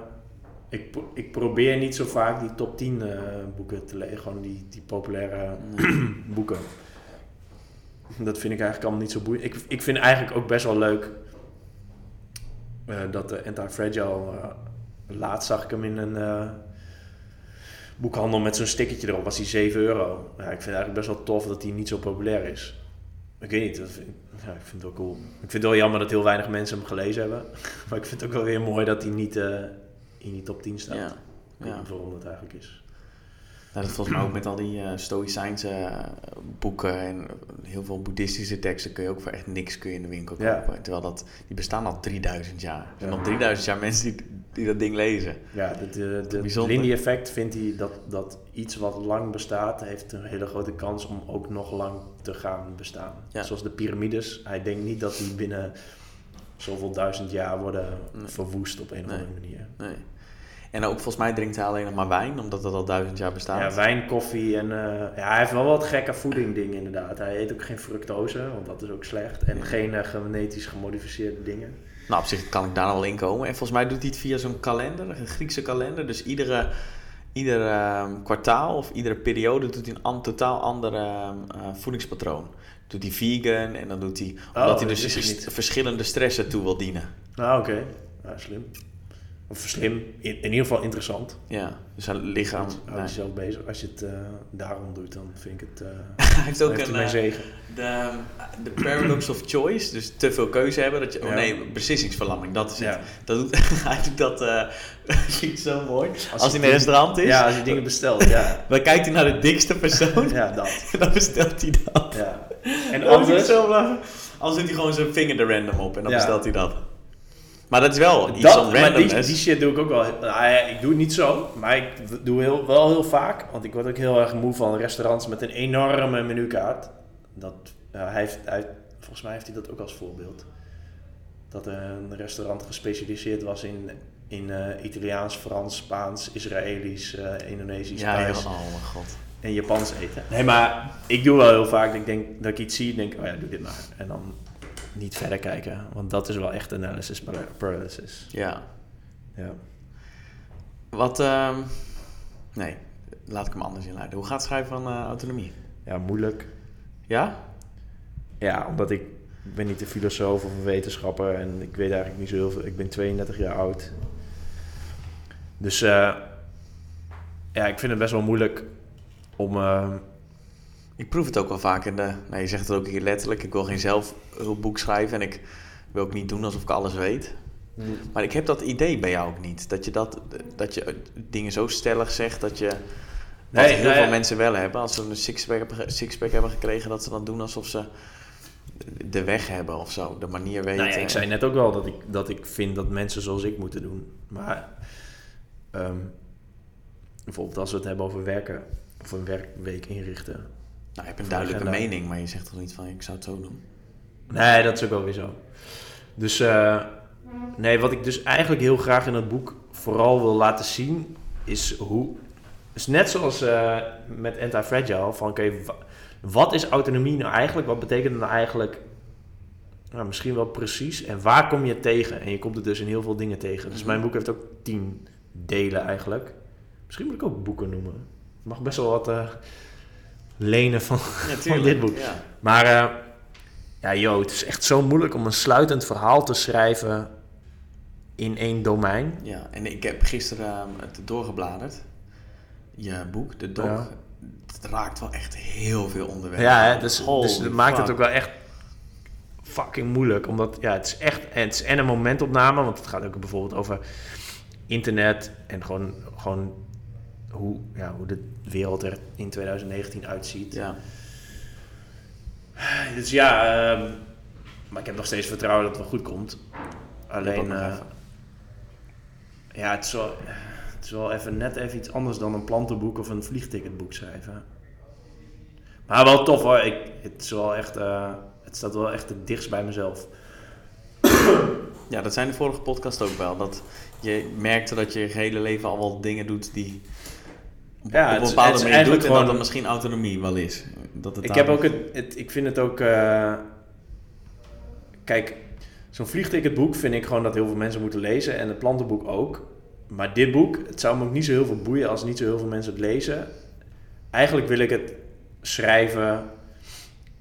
Speaker 2: ik, ik probeer niet zo vaak die top 10 eh, boeken te lezen. Gewoon die, die populaire boeken. Dat vind ik eigenlijk allemaal niet zo boeiend. Ik, ik vind eigenlijk ook best wel leuk eh, dat de Anti-Fragile... eh, laatst zag ik hem in een boekhandel met zo'n stickertje erop was die 7 euro. Ja, ik vind het eigenlijk best wel tof dat die niet zo populair is. Ik weet niet, dat ja, ik vind het wel cool. Ik vind het wel jammer dat heel weinig mensen hem gelezen hebben. Maar ik vind het ook wel weer mooi dat hij niet in die top 10 staat.
Speaker 3: Ja. Ja.
Speaker 2: dat eigenlijk is.
Speaker 3: Nou, dat volgens mij ook met al die eh Stoïcijnse eh, boeken en heel veel boeddhistische teksten kun je ook voor echt niks kun je in de winkel
Speaker 2: Ja.
Speaker 3: kopen. Terwijl dat, die bestaan al 3000 jaar. Er zijn
Speaker 2: Ja.
Speaker 3: al 3000 jaar mensen die, die dat ding lezen.
Speaker 2: Ja, de, de,
Speaker 3: Bijzonder.
Speaker 2: Lindy-effect vindt hij dat, dat iets wat lang bestaat, heeft een hele grote kans om ook nog lang te gaan bestaan.
Speaker 3: Ja.
Speaker 2: Zoals de piramides. Hij denkt niet dat die binnen zoveel duizend jaar worden
Speaker 3: Nee.
Speaker 2: verwoest op een of
Speaker 3: Nee.
Speaker 2: andere manier.
Speaker 3: Nee. En ook volgens mij drinkt hij alleen nog maar wijn, omdat dat al duizend jaar bestaat.
Speaker 2: Ja, wijn, koffie en... eh, ja, hij heeft wel wat gekke voeding dingen inderdaad. Hij eet ook geen fructose, want dat is ook slecht. En
Speaker 3: Ja.
Speaker 2: geen eh, genetisch gemodificeerde dingen.
Speaker 3: Nou, op zich kan ik daar wel in komen. En volgens mij doet hij het via zo'n kalender, een Griekse kalender. Dus iedere, ieder ehm, kwartaal of iedere periode doet hij een totaal ander ehm, eh, voedingspatroon. Doet hij vegan en dan doet hij...
Speaker 2: Oh,
Speaker 3: omdat hij
Speaker 2: dat
Speaker 3: dus verschillende stressen toe wil dienen.
Speaker 2: Nou, oké. Ja, slim. Of slim. In, in ieder geval interessant.
Speaker 3: Ja, dus zijn lichaam...
Speaker 2: Hou
Speaker 3: nee.
Speaker 2: jezelf bezig. Als je het eh, daarom doet, dan vind ik het... eh
Speaker 3: Hij heeft ook
Speaker 2: heeft
Speaker 3: een... eh,
Speaker 2: zegen.
Speaker 3: de, de paradox of choice, dus te veel keuze hebben. Dat je, oh nee, beslissingsverlamming, dat is het.
Speaker 2: Ja.
Speaker 3: Dat doet, hij doet dat, vind ik zo mooi. Als, hij in een restaurant is,
Speaker 2: Ja, als je dingen bestelt, ja.
Speaker 3: dan kijkt hij naar de dikste persoon
Speaker 2: Ja, dat.
Speaker 3: en dan bestelt hij dat.
Speaker 2: Ja. En
Speaker 3: anders, zo anders doet hij gewoon zijn vinger er random op en dan bestelt hij dat. Maar dat is wel iets
Speaker 2: Dat, maar die, die shit doe ik ook wel. Nou, ik doe het niet zo, maar ik doe heel, wel heel vaak. Want ik word ook heel erg moe van restaurants met een enorme menukaart. Dat, hij heeft, hij, volgens mij heeft hij dat ook als voorbeeld. Dat een restaurant gespecialiseerd was in, in eh, Italiaans, Frans, Spaans, Israëlisch, eh, Indonesisch,
Speaker 3: ja,
Speaker 2: Thais
Speaker 3: oh mijn god.
Speaker 2: en Japans eten. Nee, maar ik doe wel heel vaak. dat Ik denk dat ik iets zie, denk oh ja, doe dit maar. En dan niet verder kijken, want dat is wel echt analysis para- paralysis.
Speaker 3: Ja.
Speaker 2: Ja.
Speaker 3: Wat, ehm, nee, laat ik hem anders inleiden. Hoe gaat het schrijven van eh, autonomie?
Speaker 2: ja, moeilijk.
Speaker 3: Ja?
Speaker 2: Ja, omdat ik, ben niet een filosoof of een wetenschapper en ik weet eigenlijk niet zo heel veel. Ik ben 32 jaar oud. Dus eh, ja, ik vind het best wel moeilijk om...
Speaker 3: Ik proef het ook wel vaak in de... Nou, je zegt het ook hier letterlijk. Ik wil geen zelfhulpboek schrijven en ik wil ook niet doen alsof ik alles weet. Maar ik heb dat idee bij jou ook niet. Dat je, dat, dat je dingen zo stellig zegt dat je... Wat
Speaker 2: Nee,
Speaker 3: heel
Speaker 2: nou ja.
Speaker 3: veel mensen wel hebben. Als ze een sixpack hebben, sixpack hebben gekregen, dat ze dan doen alsof ze de weg hebben of zo. De manier weten.
Speaker 2: Nou ja, ik zei net ook wel dat ik, dat ik vind dat mensen zoals ik moeten doen. Maar ehm, bijvoorbeeld als we het hebben over werken of een werkweek inrichten.
Speaker 3: Nou, je hebt een duidelijke
Speaker 2: agenda.
Speaker 3: mening, maar je zegt toch niet van ik zou het zo doen.
Speaker 2: Nee, dat is ook wel weer zo. Dus eh, nee, wat ik dus eigenlijk heel graag in het boek vooral wil laten zien, is hoe. Is net zoals eh, met Anti-Fragile, van oké, wa- wat is autonomie nou eigenlijk? Wat betekent het nou eigenlijk? Nou, misschien wel precies. En waar kom je tegen? En je komt er dus in heel veel dingen tegen. Dus
Speaker 3: Mhm.
Speaker 2: mijn boek heeft ook tien delen eigenlijk. Misschien moet ik ook boeken noemen. Ik mag best wel wat eh, lenen van, van dit boek.
Speaker 3: Ja.
Speaker 2: Maar eh, ja, joh, het is echt zo moeilijk om een sluitend verhaal te schrijven in één domein.
Speaker 3: ja, en ik heb gisteren ehm, het doorgebladerd. Je boek, de dog.
Speaker 2: Ja.
Speaker 3: Het raakt wel echt heel veel onderwerpen.
Speaker 2: Ja, hè, dus,
Speaker 3: Holy
Speaker 2: dus dat maakt het ook wel echt fucking moeilijk. Omdat ja, het is echt en het is en een momentopname, want het gaat ook bijvoorbeeld over internet en gewoon, gewoon hoe, ja, hoe de wereld er in 2019 uitziet.
Speaker 3: Ja.
Speaker 2: Dus ja, ehm, maar ik heb nog steeds vertrouwen dat het wel goed komt. Alleen, eh, ja, het is, wel, het is wel even net even iets anders dan een plantenboek of een vliegticketboek schrijven. Maar wel tof hoor. Ik, het, is wel echt, eh, het staat wel echt het dichtst bij mezelf.
Speaker 3: ja, dat zijn de vorige podcast ook wel. Dat je merkte dat je je hele leven al wel dingen doet die
Speaker 2: Ja,
Speaker 3: op
Speaker 2: het
Speaker 3: een
Speaker 2: is-
Speaker 3: bepaalde
Speaker 2: het is
Speaker 3: manier doet.
Speaker 2: eigenlijk
Speaker 3: En dat misschien autonomie wel is. Dat het
Speaker 2: Ik, heb ook het, het, ik vind het ook. eh, kijk, zo'n vliegticketboek vind ik gewoon dat heel veel mensen moeten lezen. En het plantenboek ook. Maar dit boek, het zou me ook niet zo heel veel boeien als niet zo heel veel mensen het lezen. Eigenlijk wil ik het schrijven,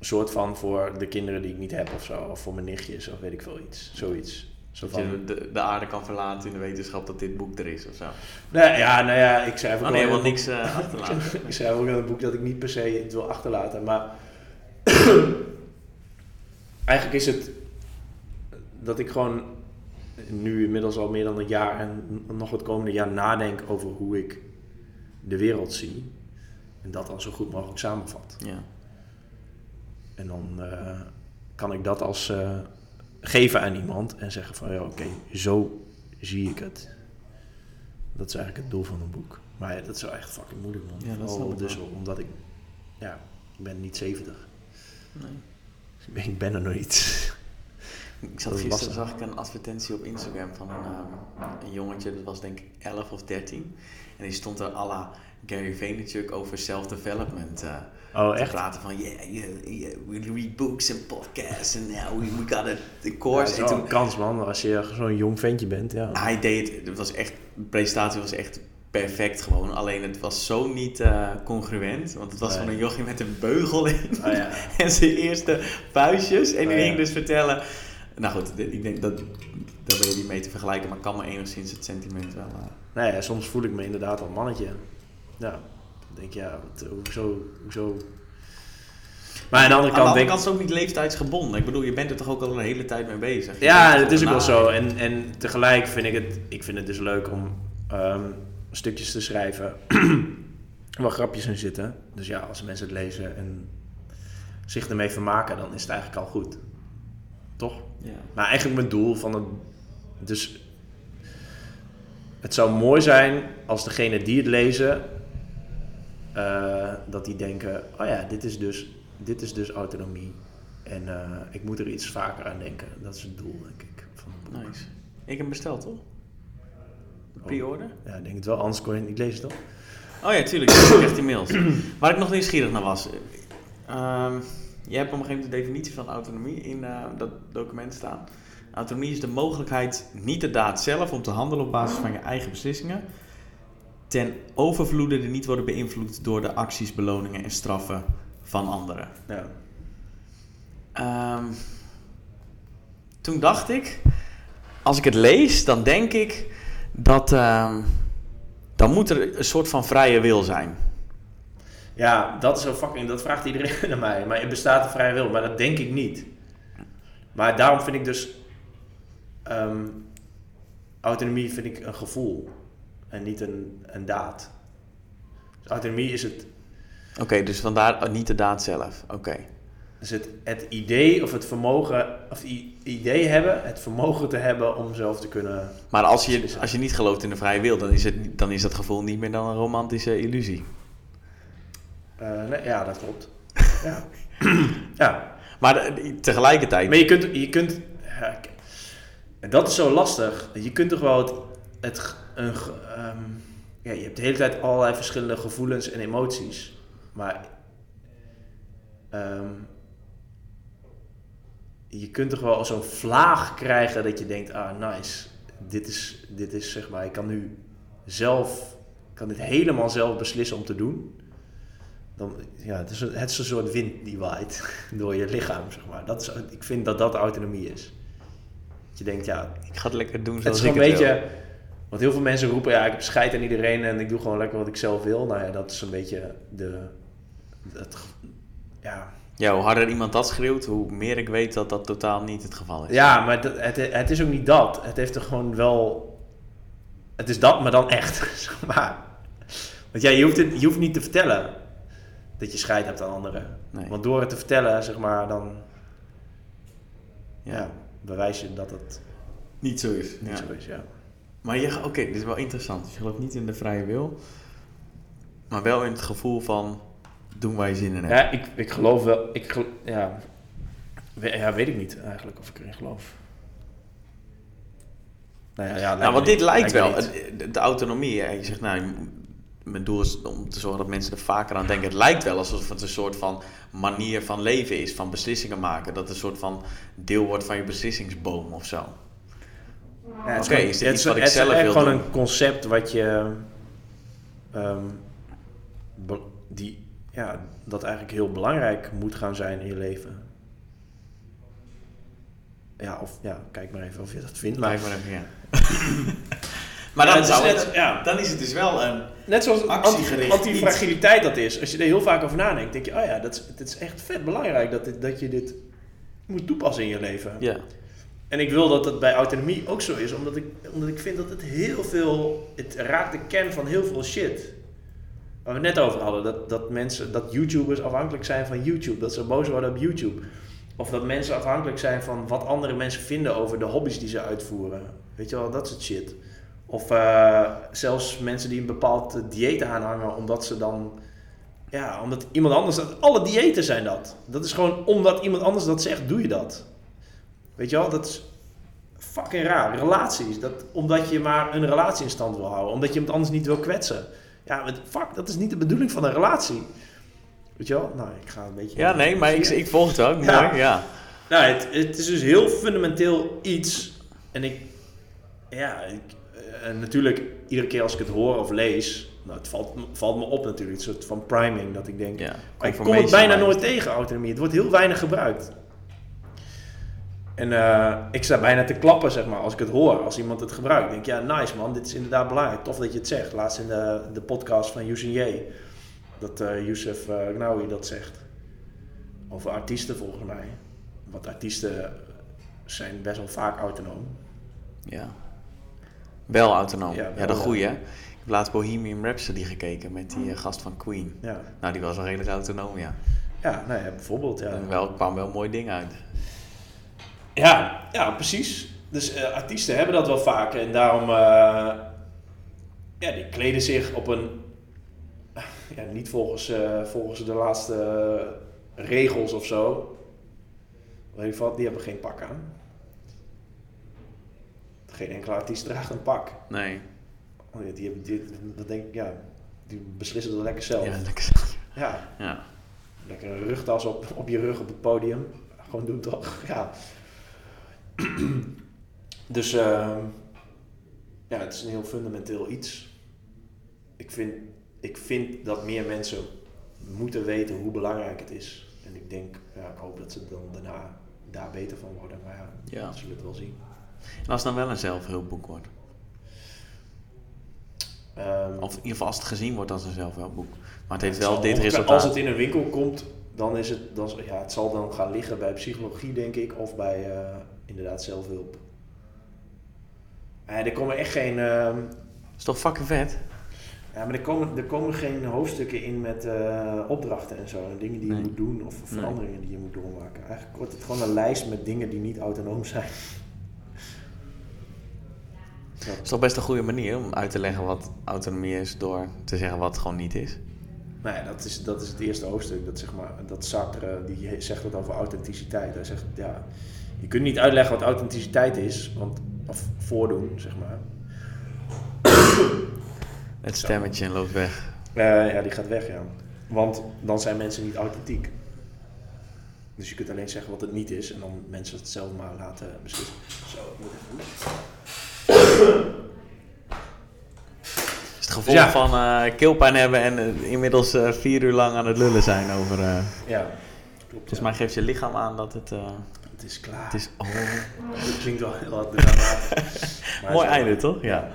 Speaker 2: soort van voor de kinderen die ik niet heb of zo. Of voor mijn nichtjes of weet ik veel iets. Zoiets. Zo
Speaker 3: Dat je de, de aarde kan verlaten in de wetenschap dat dit boek er is of zo.
Speaker 2: Nee, ja, nou ja, ik schrijf ook wel
Speaker 3: nee, niks eh, achterlaten.
Speaker 2: Ik schrijf ook in het boek dat ik niet per se het wil achterlaten. Maar eigenlijk is het dat ik gewoon nu inmiddels al meer dan een jaar en nog het komende jaar nadenk over hoe ik de wereld zie. En dat dan zo goed mogelijk samenvat.
Speaker 3: Ja.
Speaker 2: En dan eh, kan ik dat als eh, geven aan iemand en zeggen van ja, oké, zo zie ik het. Dat is eigenlijk het doel van een boek. Maar ja, dat is wel echt fucking moeilijk man.
Speaker 3: Ja, dat ik
Speaker 2: dus
Speaker 3: wel.
Speaker 2: omdat ik, ja, ik ben niet 70.
Speaker 3: Nee.
Speaker 2: Ik ben- Ik ben er nog niet.
Speaker 3: Ik zat gisteren zag ik een advertentie op Instagram van een, ehm, een jongetje, dat was denk ik 11 of 13. En die stond er à la Gary Vaynerchuk over self-development eh,
Speaker 2: Oh, echt?
Speaker 3: praten. Van yeah, yeah, yeah, we read books and podcasts and now we, we got a, the
Speaker 2: Ja, dat
Speaker 3: course.
Speaker 2: is
Speaker 3: en
Speaker 2: wel
Speaker 3: toen,
Speaker 2: een kans man, als je zo'n jong ventje bent. Ja.
Speaker 3: hij deed het, het was echt, de presentatie was echt perfect gewoon. Alleen het was zo niet eh, congruent, want het was van een jochie met een beugel in.
Speaker 2: Oh, ja.
Speaker 3: en zijn eerste vuistjes. En die
Speaker 2: Oh, ja.
Speaker 3: ging dus vertellen. Nou goed, ik denk dat daar ben je niet mee te vergelijken, maar ik kan me enigszins het sentiment wel. eh,
Speaker 2: Nee, ja, soms voel ik me inderdaad al mannetje. Ja, denk ja, wat, hoezo, hoezo... Maar aan de andere
Speaker 3: Aan de
Speaker 2: kant
Speaker 3: andere
Speaker 2: denk
Speaker 3: kant is het ook niet leeftijdsgebonden. Ik bedoel, je bent er toch ook al een hele tijd mee bezig. Je
Speaker 2: Ja, dat is ook wel zo. En, en tegelijk vind ik het, ik vind het dus leuk om ehm, stukjes te schrijven waar grapjes in zitten. Dus ja, als mensen het lezen en zich ermee vermaken, dan is het eigenlijk al goed. Toch?
Speaker 3: Ja.
Speaker 2: Maar eigenlijk mijn doel van het... Dus het zou mooi zijn als degene die het lezen, eh, dat die denken, oh ja, dit is dus, dit is dus autonomie. En eh, ik moet er iets vaker aan denken. Dat is het doel, denk ik, van het boek.
Speaker 3: Nice. Ik heb hem besteld, toch?
Speaker 2: Oh.
Speaker 3: pre-order?
Speaker 2: Ja, ik denk het wel, anders kon je het niet lezen, toch?
Speaker 3: Oh ja, tuurlijk. Ik krijg die mails. Waar ik nog nieuwsgierig naar was. ehm je hebt op een gegeven moment de definitie van autonomie in eh, dat document staan. Autonomie is de mogelijkheid, niet de daad zelf, om te handelen op basis van je eigen beslissingen. Ten overvloede die niet worden beïnvloed door de acties, beloningen en straffen van anderen.
Speaker 2: Ja.
Speaker 3: Ehm, toen dacht ik, als ik het lees, dan denk ik dat ehm, dan moet er een soort van vrije wil zijn.
Speaker 2: Ja, dat is zo fucking, dat vraagt iedereen aan mij. Maar er bestaat een vrije wil, maar dat denk ik niet. Maar daarom vind ik dus ehm, autonomie vind ik een gevoel en niet een, een daad. Dus autonomie is het,
Speaker 3: Oké, dus vandaar niet de daad zelf. Oké.
Speaker 2: is het, het idee of het vermogen, of idee hebben, het vermogen te hebben om zelf te kunnen.
Speaker 3: Maar als je, als je niet gelooft in de vrije wil, dan is, het, dan is dat gevoel niet meer dan een romantische illusie.
Speaker 2: eh, nee, ja, dat klopt. ja. ja.
Speaker 3: Maar de- tegelijkertijd.
Speaker 2: Maar je kunt, je kunt ja, dat is zo lastig. Je kunt toch wel het, een, ehm, ja, je hebt de hele tijd allerlei verschillende gevoelens en emoties, maar ehm, je kunt toch wel zo'n vlaag krijgen dat je denkt, ah nice, dit is, dit is zeg maar, ik kan nu zelf, ik kan dit helemaal zelf beslissen om te doen. Dan, ja, het, is een, het is een soort wind die waait door je lichaam, zeg maar. Dat is, ik vind dat dat autonomie is. Dat je denkt, ja,
Speaker 3: Ik ga het lekker doen
Speaker 2: het
Speaker 3: zoals
Speaker 2: is
Speaker 3: ik
Speaker 2: een
Speaker 3: het wil.
Speaker 2: Want heel veel mensen roepen, ja, ik heb scheid aan iedereen en ik doe gewoon lekker wat ik zelf wil. Nou ja, dat is een beetje de... Het, ja,
Speaker 3: Ja, hoe harder iemand dat schreeuwt, hoe meer ik weet dat dat totaal niet het geval is.
Speaker 2: ja maar het, het is ook niet dat. Het heeft er gewoon wel... Het is dat, maar dan echt, zeg maar. Want ja, je hoeft, het, je hoeft niet te vertellen dat je scheid hebt aan anderen.
Speaker 3: Nee.
Speaker 2: Want door het te vertellen, zeg maar, dan
Speaker 3: Ja.
Speaker 2: ja. bewijs je dat het
Speaker 3: Niet zo is.
Speaker 2: niet
Speaker 3: Ja.
Speaker 2: zo is. Ja.
Speaker 3: Maar je, oké, dit is wel interessant. Dus je gelooft niet in de vrije wil, maar wel in het gevoel van doen waar je zin in hebt.
Speaker 2: Ja, ik, ik geloof wel. Ik, ja, we- ja, weet ik niet eigenlijk of ik erin geloof. Nou ja, ja
Speaker 3: nou, want dit lijkt wel, de, de autonomie. Je zegt, nou, mijn doel is om te zorgen dat mensen er vaker aan denken. Het lijkt wel alsof het een soort van manier van leven is, van beslissingen maken. Dat het een soort van deel wordt van je beslissingsboom of zo.
Speaker 2: Ja, het
Speaker 3: is dit
Speaker 2: het
Speaker 3: iets wat ik
Speaker 2: het is
Speaker 3: zelf
Speaker 2: echt
Speaker 3: wil
Speaker 2: gewoon
Speaker 3: doen?
Speaker 2: een concept wat je. ehm, die, ja, dat eigenlijk heel belangrijk moet gaan zijn in je leven. Ja, of ja, kijk maar even of je dat vindt. Maar,
Speaker 3: Kijk maar even, ja. maar
Speaker 2: Ja,
Speaker 3: dan,
Speaker 2: is net-
Speaker 3: het,
Speaker 2: ja.
Speaker 3: dan is het dus wel een...
Speaker 2: net zoals anti,
Speaker 3: Actiegericht
Speaker 2: antifragiliteit dat is. Als je er heel vaak over nadenkt, denk je, oh ja, dat is, het is echt vet belangrijk dat, dit, dat je dit moet toepassen in je leven.
Speaker 3: Ja.
Speaker 2: En ik wil dat het bij autonomie ook zo is, omdat ik, omdat ik vind dat het heel veel, het raakt de kern van heel veel shit. Waar we het net over hadden, dat, dat mensen, dat YouTubers afhankelijk zijn van YouTube, dat ze boos worden op YouTube. Of dat mensen afhankelijk zijn van wat andere mensen vinden over de hobby's die ze uitvoeren. Weet je wel, dat soort shit. Of eh, zelfs mensen die een bepaald dieet aanhangen, omdat ze dan. Ja, omdat iemand anders dat. Alle diëten zijn dat. Dat is gewoon omdat iemand anders dat zegt, doe je dat. Weet je wel, dat is fucking raar. Relaties, dat, omdat je maar een relatie in stand wil houden, omdat je iemand anders niet wil kwetsen. Ja, fuck, dat is niet de bedoeling van een relatie. Weet je wel? Nou, ik ga een beetje.
Speaker 3: Ja, nee, maar ik, ik volg het ook.
Speaker 2: Ja.
Speaker 3: Mooi, ja.
Speaker 2: Nou, het, het is dus heel fundamenteel iets. En ik, ja, ik, eh, natuurlijk, iedere keer als ik het hoor of lees, nou, het valt, me- valt me op natuurlijk, een soort van priming, dat ik denk,
Speaker 3: ja.
Speaker 2: maar ik kom het bijna nooit tegen, autonomie. Het wordt heel weinig gebruikt. En eh, ik sta bijna te klappen, zeg maar, als ik het hoor, als iemand het gebruikt. Ik denk, ja, nice man, dit is inderdaad belangrijk. Tof dat je het zegt. Laatst in de, de podcast van Youssef J, dat eh Youssef uh, Gnawi dat zegt. Over artiesten volgens mij. Want artiesten zijn best wel vaak autonoom.
Speaker 3: Ja. Wel autonoom.
Speaker 2: Ja,
Speaker 3: ja. goeie. hè? Ik heb laatst Bohemian Rhapsody gekeken met die eh, gast van Queen.
Speaker 2: Ja,
Speaker 3: Nou, die was wel redelijk autonoom, ja.
Speaker 2: ja nou ja, bijvoorbeeld. Ja.
Speaker 3: En wel kwam wel een mooi ding uit.
Speaker 2: Ja, ja, precies. Dus eh, artiesten hebben dat wel vaak en daarom, eh, ja, die kleden zich op een, ja, niet volgens, eh, volgens de laatste regels of zo. Weet je wat, die hebben geen pak aan. Geen enkele artiest draagt een pak.
Speaker 3: Nee.
Speaker 2: Oh ja, Die hebben dit, dat denk ik, ja, die beslissen dat lekker zelf.
Speaker 3: Ja,
Speaker 2: Ja,
Speaker 3: lekker. Ja.
Speaker 2: lekker een rugtas op, op je rug op het podium. Gewoon doen toch? Ja. dus ehm, ja, het is een heel fundamenteel iets. Ik vind, ik vind dat meer mensen moeten weten hoe belangrijk het is. En ik denk, ja, ik hoop dat ze dan daarna daar beter van worden. Maar ja,
Speaker 3: Ja.
Speaker 2: we zullen het wel zien.
Speaker 3: En als het dan wel een zelfhulpboek wordt.
Speaker 2: Ehm,
Speaker 3: Of in ieder geval als het gezien wordt als een zelfhulpboek. Maar het heeft
Speaker 2: Het
Speaker 3: wel dit resultaat.
Speaker 2: Als het in een winkel komt, dan is het, dan, ja, het zal dan gaan liggen bij psychologie, denk ik, of bij eh, inderdaad zelfhulp. Eh, er komen echt geen, ehm,
Speaker 3: is toch fucking vet?
Speaker 2: ja, maar er komen, er komen geen hoofdstukken in met eh, opdrachten en zo, en dingen die je
Speaker 3: Nee.
Speaker 2: moet doen of
Speaker 3: Nee.
Speaker 2: veranderingen die je moet doormaken. Eigenlijk wordt het gewoon een lijst met dingen die niet autonoom zijn.
Speaker 3: Het is toch best een goede manier om uit te leggen wat autonomie is door te zeggen wat het gewoon niet is.
Speaker 2: Nou ja, dat is, dat is het eerste hoofdstuk. Dat, zeg maar, dat Sartre die zegt het over authenticiteit. Hij zegt, ja, je kunt niet uitleggen wat authenticiteit is, want, of voordoen, zeg maar.
Speaker 3: Het stemmetje loopt weg.
Speaker 2: Eh, ja, die gaat weg, ja. Want dan zijn mensen niet authentiek. Dus je kunt alleen zeggen wat het niet is en dan mensen het zelf maar laten beslissen. Zo, ik moet even...
Speaker 3: is het gevolg
Speaker 2: Ja.
Speaker 3: van eh keelpijn hebben en eh, inmiddels vier uur lang aan het lullen zijn over...
Speaker 2: Ja, klopt.
Speaker 3: volgens
Speaker 2: ja.
Speaker 3: mij geeft je lichaam aan dat het... eh,
Speaker 2: Het is klaar.
Speaker 3: het is... Oh,
Speaker 2: Dat klinkt wel heel wat dramatisch.
Speaker 3: Mooi einde, toch? Ja.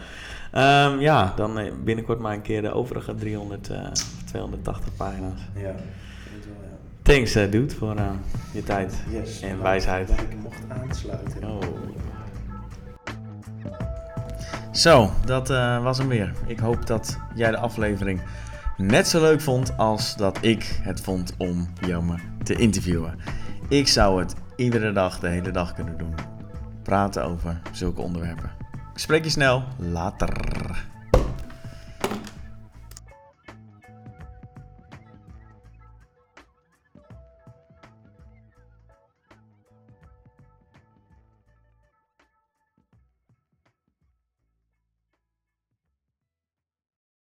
Speaker 3: Ehm, ja, dan eh, binnenkort maar een keer de overige 300, eh, 280 pagina's.
Speaker 2: Ja, ik denk het wel, ja.
Speaker 3: Thanks, eh, dude, voor eh, je tijd
Speaker 2: Yes,
Speaker 3: en
Speaker 2: bedankt
Speaker 3: wijsheid.
Speaker 2: Dat ik mocht aansluiten.
Speaker 3: Oh. Zo, dat eh, was hem weer. Ik hoop dat jij de aflevering net zo leuk vond als dat ik het vond om Jome te interviewen. Ik zou het iedere dag, de hele dag kunnen doen. Praten over zulke onderwerpen. Ik spreek je snel. Later.